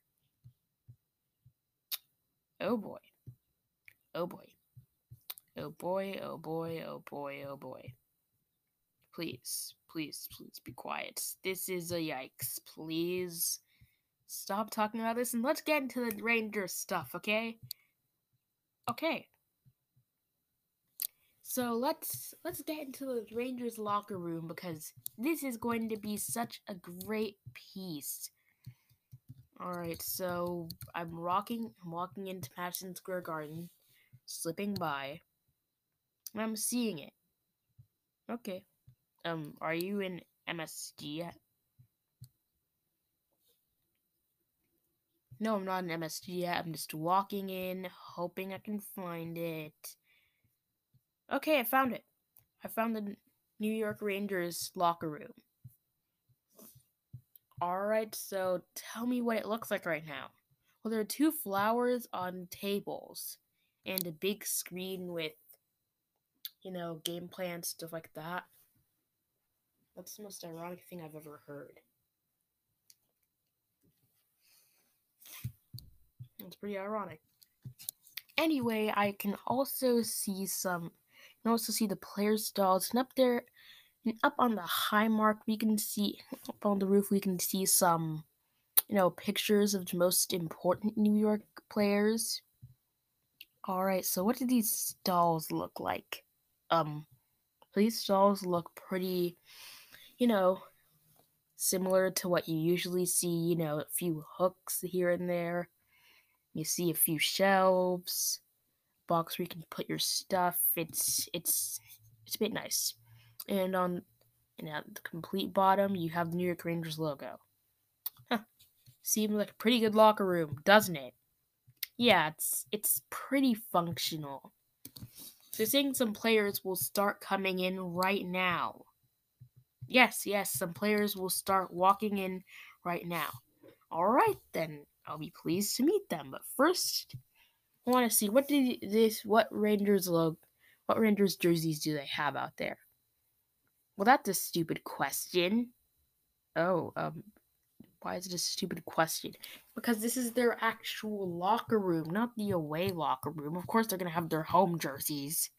Oh boy. Oh boy. Oh boy, oh boy, oh boy, oh boy. Please, please, please be quiet. This is a yikes. Please stop talking about this and let's get into the Ranger stuff, okay? Okay. So let's let's get into the Rangers locker room because this is going to be such a great piece. Alright, so I'm rocking I'm walking into Madison Square Garden, slipping by, I'm seeing it. Okay. Um, are you in MSG yet? No, I'm not in MSG yet. I'm just walking in, hoping I can find it. Okay, I found it. I found the New York Rangers locker room. Alright, so tell me what it looks like right now. Well, there are two flowers on tables and a big screen with, you know, game plan, stuff like that. That's the most ironic thing I've ever heard. It's pretty ironic. Anyway, I can also see some. You can also see the player stalls, and up there, and up on the high mark, we can see up on the roof. We can see some, you know, pictures of the most important New York players. All right, so what do these stalls look like? Um, these stalls look pretty you know, similar to what you usually see, you know, a few hooks here and there. You see a few shelves, box where you can put your stuff. It's it's it's a bit nice. And on and at the complete bottom, you have the New York Rangers logo. Huh. Seems like a pretty good locker room, doesn't it? Yeah, it's it's pretty functional. So saying some players will start coming in right now. Yes, yes, some players will start walking in right now. All right, then I'll be pleased to meet them. But first, I want to see what did this what Rangers logo, what Rangers jerseys do they have out there? Well, that's a stupid question. Oh, um, why is it a stupid question? Because this is their actual locker room, not the away locker room. Of course, they're gonna have their home jerseys.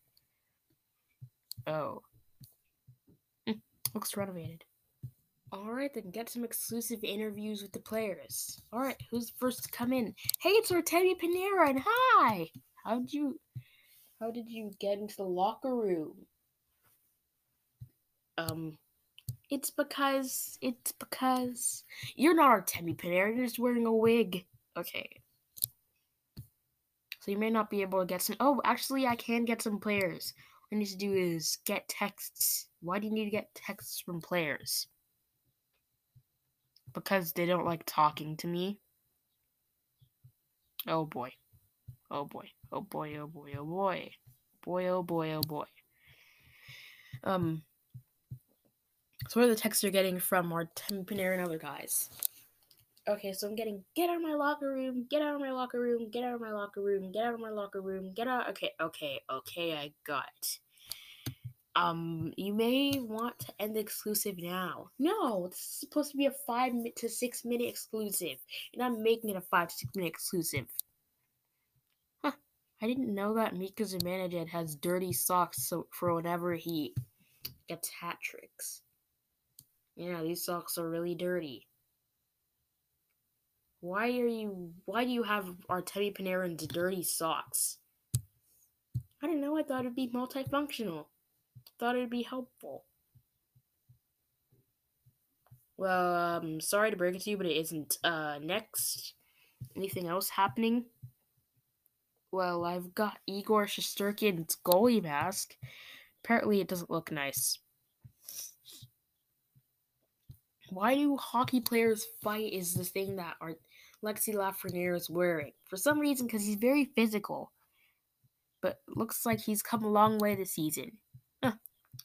Oh, hm, looks renovated. All right, then get some exclusive interviews with the players. All right, who's first to come in? Hey, it's our Teddy Artemi and Hi. How did you? How did you get into the locker room? Um, it's because it's because you're not Artemi Panarin. You're just wearing a wig. Okay. So you may not be able to get some. Oh, actually, I can get some players. What I need to do is get texts. Why do you need to get texts from players? because they don't like talking to me. Oh boy. Oh boy. Oh boy. Oh boy. Oh boy. Boy. Oh boy. Oh boy. Um. So what are the texts you're getting from our Panarin and other guys? Okay, so I'm getting get out of my locker room, get out of my locker room, get out of my locker room, get out of my locker room, get out. Okay, okay, okay, I got. Um, you may want to end the exclusive now. No, this is supposed to be a five to six minute exclusive. You're not making it a five to six minute exclusive. Huh. I didn't know that Mika Zibanejad has dirty socks so for whenever he gets hat tricks. Yeah, these socks are really dirty. Why are you why do you have Artemi Panarin's dirty socks? I don't know, I thought it'd be multifunctional thought it'd be helpful. Well, um, sorry to break it to you, but it isn't. Uh, next, anything else happening? Well, I've got Igor Shesterkin's goalie mask. Apparently, it doesn't look nice. Why do hockey players fight? Is the thing that our Lexi Lafreniere is wearing for some reason because he's very physical, but looks like he's come a long way this season.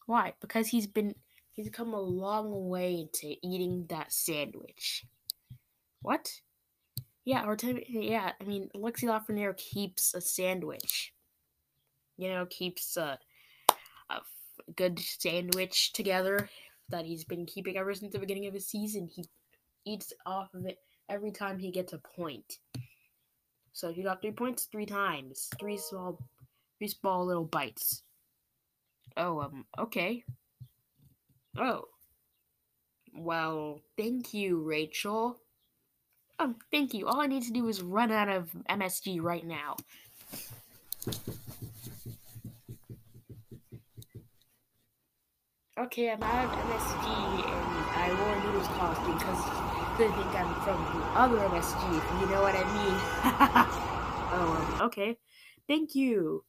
Why? Because he's been he's come a long way to eating that sandwich. What? Yeah, or to, yeah, I mean Lexi Lafreniere keeps a sandwich. You know, keeps a, a good sandwich together that he's been keeping ever since the beginning of the season. He eats off of it every time he gets a point. So you got three points three times, three small, three small little bites. Oh, um, okay. Oh. Well, thank you, Rachel. Um, thank you. All I need to do is run out of MSG right now. Okay, I'm out of MSG and I wore noodles costume because they think I'm from the other MSG, you know what I mean. oh, um, okay. Thank you.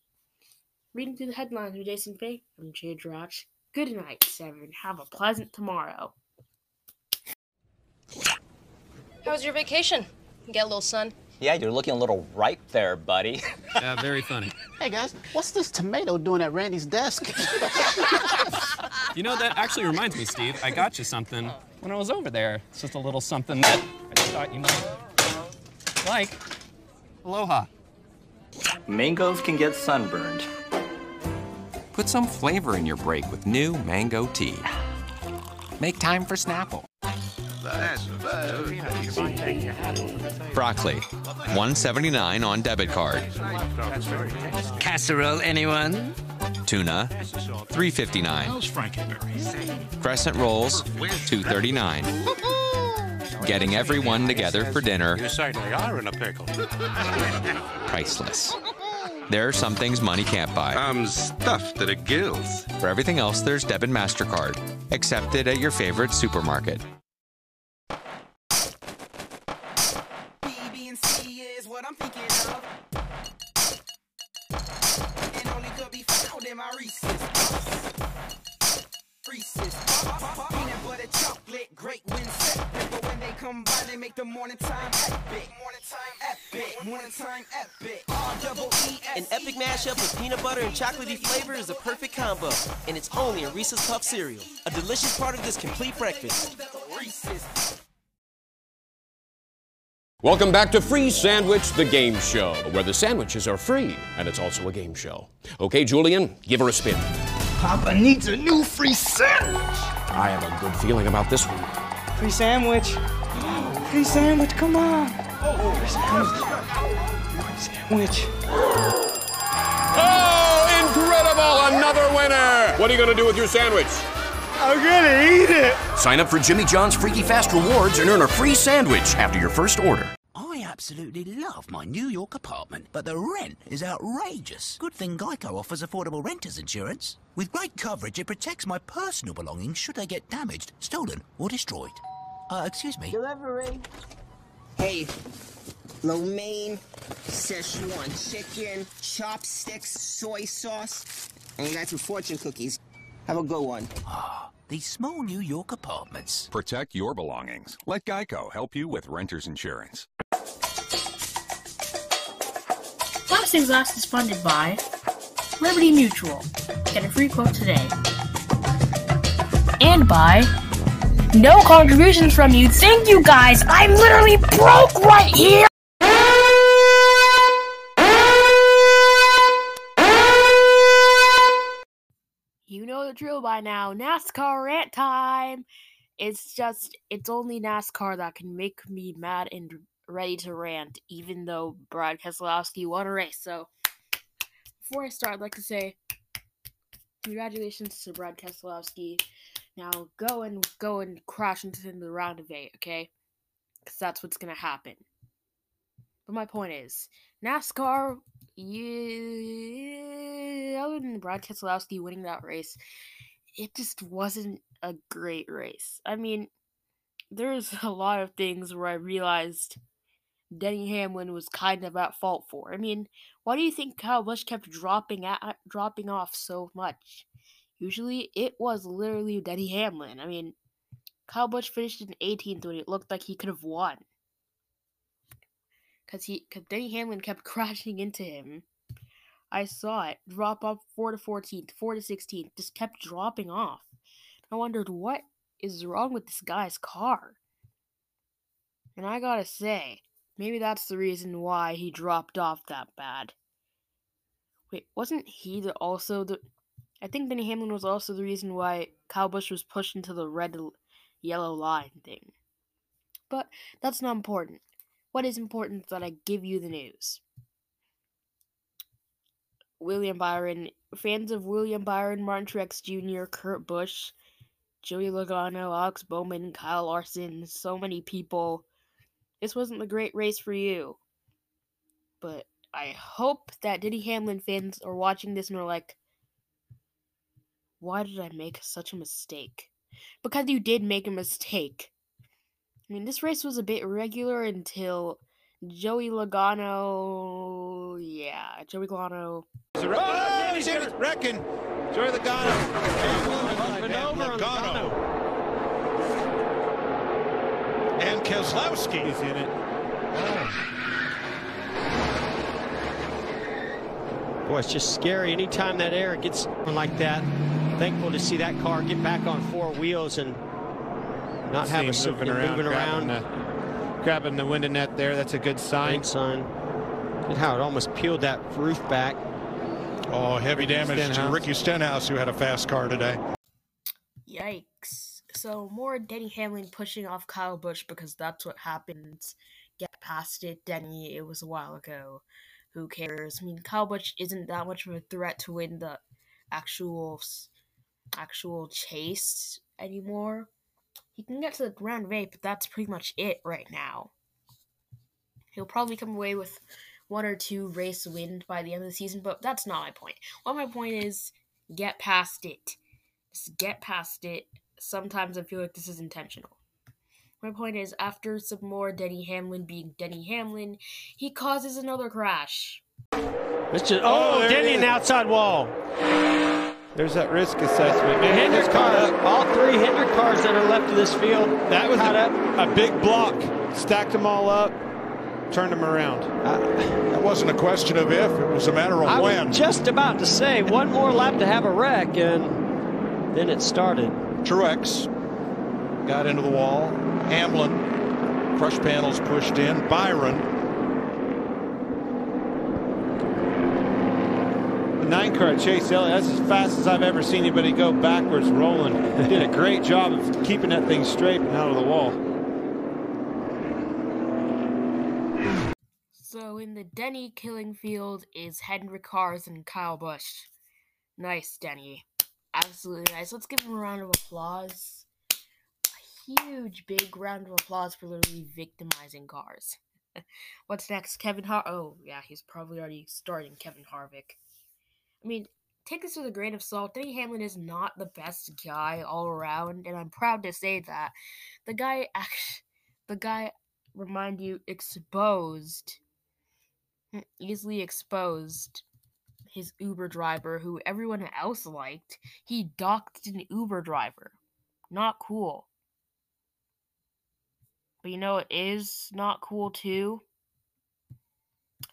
Reading through the headlines with Jason Fay, I'm Jay Drouch. Good night, Seven. Have a pleasant tomorrow. How was your vacation? Get a little sun? Yeah, you're looking a little ripe there, buddy. yeah, very funny. Hey guys, what's this tomato doing at Randy's desk? you know, that actually reminds me, Steve. I got you something when I was over there. It's just a little something that I just thought you might like. Aloha. Mangoes can get sunburned. Put some flavor in your break with new mango tea. Make time for Snapple. Broccoli, 179 on debit card. Casserole, anyone? Tuna, 359. Crescent rolls, 239. Getting everyone together for dinner. You certainly are in a pickle. Priceless. There are some things money can't buy. I'm stuffed to the gills. For everything else, there's debit MasterCard. Accepted at your favorite supermarket. Reese's. Peanut butter chocolate, great when set. But when they combine, they make the morning time epic. Morning time epic. Morning time epic. R double S. An epic mashup of peanut butter and chocolatey flavor is a perfect combo, and it's only in Reese's Puff cereal, a delicious part of this complete breakfast. Welcome back to Free Sandwich, the game show, where the sandwiches are free and it's also a game show. Okay, Julian, give her a spin. Papa needs a new free sandwich. I have a good feeling about this one. Free sandwich. Free sandwich, come on. Free sandwich. Oh, incredible! Another winner! What are you going to do with your sandwich? I'm gonna eat it. Sign up for Jimmy John's Freaky Fast Rewards and earn a free sandwich after your first order. I absolutely love my New York apartment, but the rent is outrageous. Good thing Geico offers affordable renters insurance. With great coverage, it protects my personal belongings should they get damaged, stolen, or destroyed. Uh, excuse me. Delivery. Hey, lo mein, Szechuan chicken, chopsticks, soy sauce, and you got some fortune cookies. Have a good one. These small New York apartments. Protect your belongings. Let Geico help you with renter's insurance. Last Things Last is funded by Liberty Mutual. Get a free quote today. And by no contributions from you. Thank you guys. I'm literally broke right here. You know the drill by now. NASCAR rant time. It's just, it's only NASCAR that can make me mad and ready to rant, even though Brad Keselowski won a race. So, before I start, I'd like to say congratulations to Brad Keselowski. Now go and go and crash into the round of eight, okay? Because that's what's gonna happen. But my point is, NASCAR, yeah, other than Brad Keselowski winning that race, it just wasn't a great race. I mean, there's a lot of things where I realized Denny Hamlin was kind of at fault for. I mean, why do you think Kyle Busch kept dropping at, dropping off so much? Usually, it was literally Denny Hamlin. I mean, Kyle Busch finished in 18th when it looked like he could have won. Cause he, cause Denny Hamlin kept crashing into him. I saw it drop off four to 14th, four to 16th, just kept dropping off. I wondered what is wrong with this guy's car. And I gotta say, maybe that's the reason why he dropped off that bad. Wait, wasn't he the, also the? I think Denny Hamlin was also the reason why Kyle Busch was pushed into the red yellow line thing. But that's not important. What is important that I give you the news. William Byron, fans of William Byron, Martin Truex Jr., Kurt Busch, Joey Logano, Alex Bowman, Kyle Larson, so many people. This wasn't a great race for you. But I hope that Denny Hamlin fans are watching this and are like, why did I make such a mistake? Because you did make a mistake. I mean, this race was a bit regular until Joey Logano. Yeah, Joey Logano. Oh, he's in it. Reckon. Joey Logano. Logano. And Keselowski is in it. Boy, it's just scary. Anytime that air gets like that, thankful to see that car get back on four wheels and not have a moving around, moving grabbing the, grabbing the window net there. That's a good sign. Good sign. Look how it almost peeled that roof back. Oh, heavy damage to Ricky Stenhouse, who had a fast car today. Yikes. So more Denny Hamlin pushing off Kyle Busch because that's what happens. Get past it, Denny. It was a while ago. Who cares? I mean, Kyle Busch isn't that much of a threat to win the actual actual chase anymore. He can get to the round of eight, but that's pretty much it right now. He'll probably come away with one or two race wins by the end of the season, but that's not my point. What my point is, get past it. Just get past it. Sometimes I feel like this is intentional. My point is, after some more Denny Hamlin being Denny Hamlin, he causes another crash. It's just, oh, Oh, Denny it in the outside wall. There's that risk assessment. The Hendrick car, all three Hendrick cars that are left of this field. That was caught a, up. a big block. stacked them all up, turned them around. That wasn't a question of if, it was a matter of I when. was just about to say one more lap to have a wreck, and then it started. Truex got into the wall. Hamlin, crush panels pushed in. Byron. Nine car Chase Elliott, that's as fast as I've ever seen anybody go backwards rolling. Did a great job of keeping that thing straight and out of the wall. So in the Denny killing field is Henry Cars and Kyle Busch. Nice, Denny. Absolutely nice. Let's give him a round of applause. A huge, big round of applause for literally victimizing cars. What's next? Kevin Har. Oh, yeah, he's probably already starting Kevin Harvick. I mean, take this with a grain of salt. Denny Hamlin is not the best guy all around, and I'm proud to say that. The guy the guy, remind you, exposed, mm, easily exposed his Uber driver, who everyone else liked. He docked an Uber driver. Not cool. But you know it is not cool too?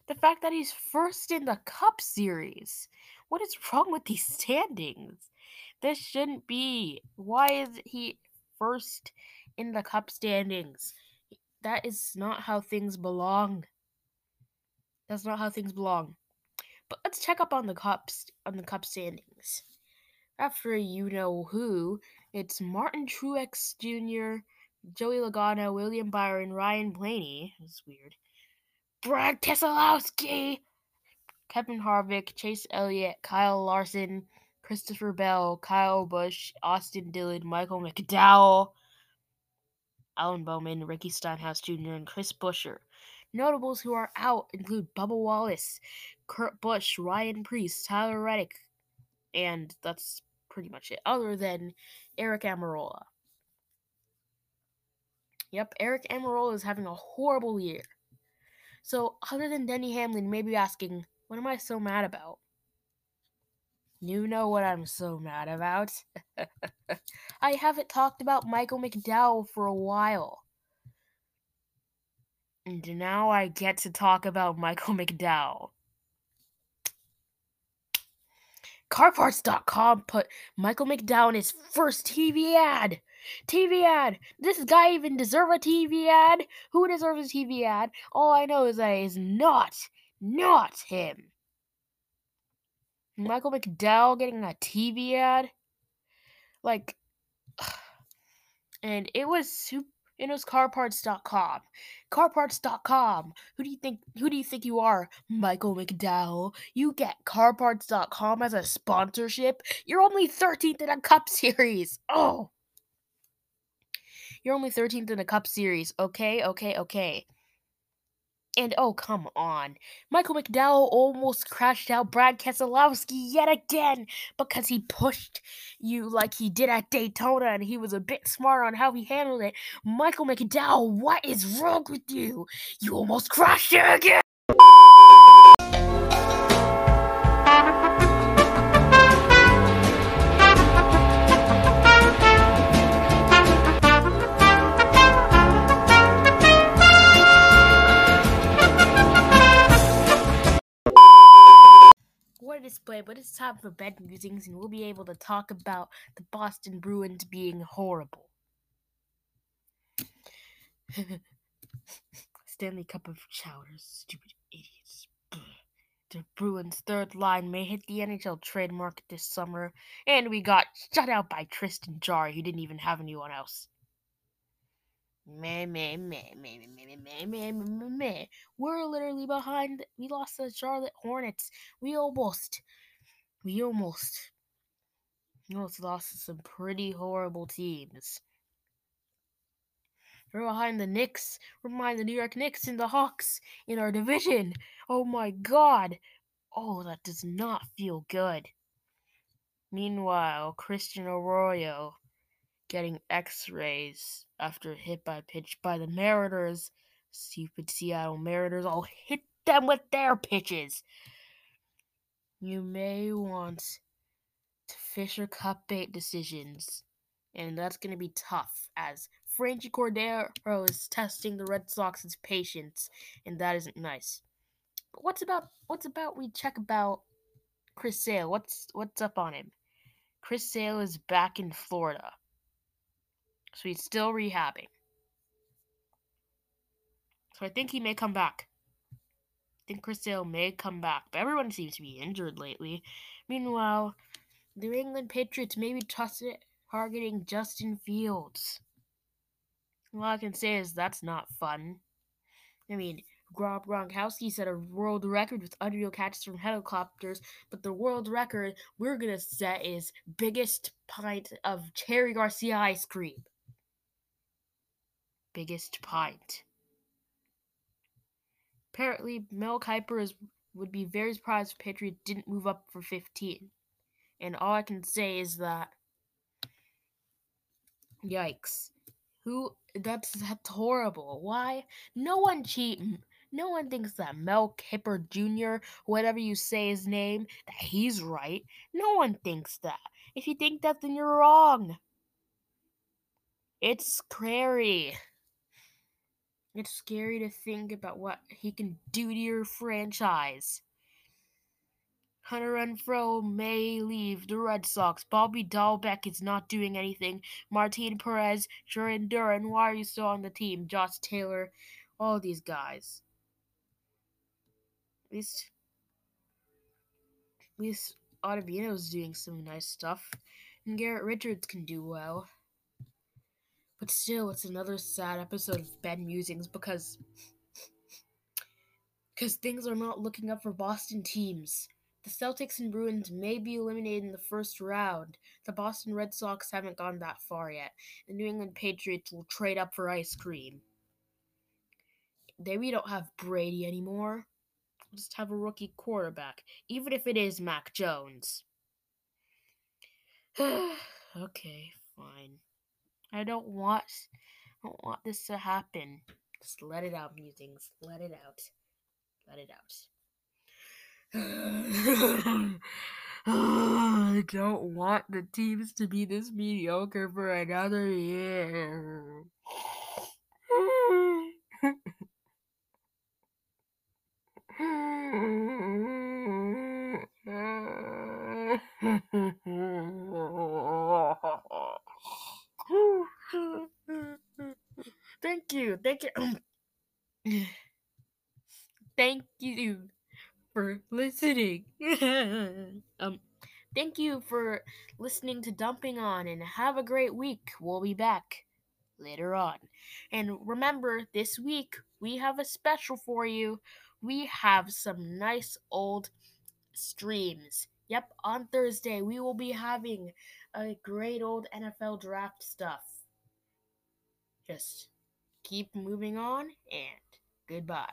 The fact that he's first in the Cup Series. What is wrong with these standings? This shouldn't be. Why is he first in the Cup standings? That is not how things belong. That's not how things belong. But let's check up on the cups on the cup standings. After you know who, it's Martin Truex Jr., Joey Logano, William Byron, Ryan Blaney. That's weird. Brad Keselowski, Kevin Harvick, Chase Elliott, Kyle Larson, Christopher Bell, Kyle Busch, Austin Dillon, Michael McDowell, Alex Bowman, Ricky Stenhouse Jr., and Chris Buescher. Notables who are out include Bubba Wallace, Kurt Busch, Ryan Preece, Tyler Reddick, and that's pretty much it, other than Aric Almirola. Yep, Aric Almirola is having a horrible year. So, other than Denny Hamlin, maybe asking, what am I so mad about? You know what I'm so mad about. I haven't talked about Michael McDowell for a while. And now I get to talk about Michael McDowell. CarParts.com put Michael McDowell in his first TV ad. TV ad. This guy even deserve a TV ad? Who deserves a TV ad? All I know is that is not, not him. Michael McDowell getting a TV ad? Like, and it was super. It was carparts.com. Carparts.com. Who do you think who do you think you are, Michael McDowell? You get carparts.com as a sponsorship? You're only 13th in a cup series. Oh. You're only 13th in a cup series. Okay, okay, okay. And oh, come on. Michael McDowell almost crashed out Brad Keselowski yet again because he pushed you like he did at Daytona and he was a bit smart on how he handled it. Michael McDowell, what is wrong with you? You almost crashed it again! A display, but it's time for bed musings, and we'll be able to talk about the Boston Bruins being horrible. Stanley Cup of Chowders, stupid idiots. The Bruins' third line may hit the NHL trade market this summer, and we got shut out by Tristan Jarry, who didn't even have anyone else. We're literally behind. We lost the Charlotte Hornets. We almost, we almost, we almost lost some pretty horrible teams. We're behind the Knicks. We're behind the New York Knicks and the Hawks in our division. Oh my god. Oh, that does not feel good. Meanwhile, Christian Arroyo getting x-rays after hit by pitch by the Mariners. Stupid Seattle Mariners. I'll hit them with their pitches. You may want to Fisher Cup bait decisions And that's going to be tough as Franchy Cordero is testing the Red Sox's patience, and that isn't nice. But what's about what's about we check about Chris Sale? What's what's up on him? Chris Sale is back in Florida. So he's still rehabbing. So I think he may come back. I think Chris Sale may come back. But everyone seems to be injured lately. Meanwhile, the New England Patriots may be targeting Justin Fields. All I can say is that's not fun. I mean, Rob Gronkowski set a world record with unreal catches from helicopters, but the world record we're gonna set is biggest pint of Cherry Garcia ice cream. Biggest pint. Apparently, Mel Kiper is, would be very surprised if Patriot didn't move up for 15. And all I can say is that, yikes. Who, that's, that's horrible. Why? No one cheat. No one thinks that Mel Kiper Jr., whatever you say his name, that he's right. No one thinks that. If you think that, then you're wrong. It's scary. It's scary to think about what he can do to your franchise. Hunter Renfroe may leave the Red Sox. Bobby Dalbec is not doing anything. Martin Perez, Jarren Duran, why are you still on the team? Josh Taylor, all these guys. At least, at least Ottavino's doing some nice stuff, and Garrett Richards can do well. But still, it's another sad episode of Ben Musings because because things are not looking up for Boston teams. The Celtics and Bruins may be eliminated in the first round. The Boston Red Sox haven't gone that far yet. The New England Patriots will trade up for ice cream. They we don't have Brady anymore. We'll just have a rookie quarterback, even if it is Mac Jones. okay, fine. I don't want I don't want this to happen. Just let it out, musings. Let it out. Let it out. I don't want the teams to be this mediocre for another year. Thank you. Thank you. Thank you for listening. um thank you for listening to Dumping On and have a great week. We'll be back later on. And remember, this week we have a special for you. We have some nice old streams. Yep, on Thursday we will be having a great old NFL draft stuff. Just keep moving on and goodbye.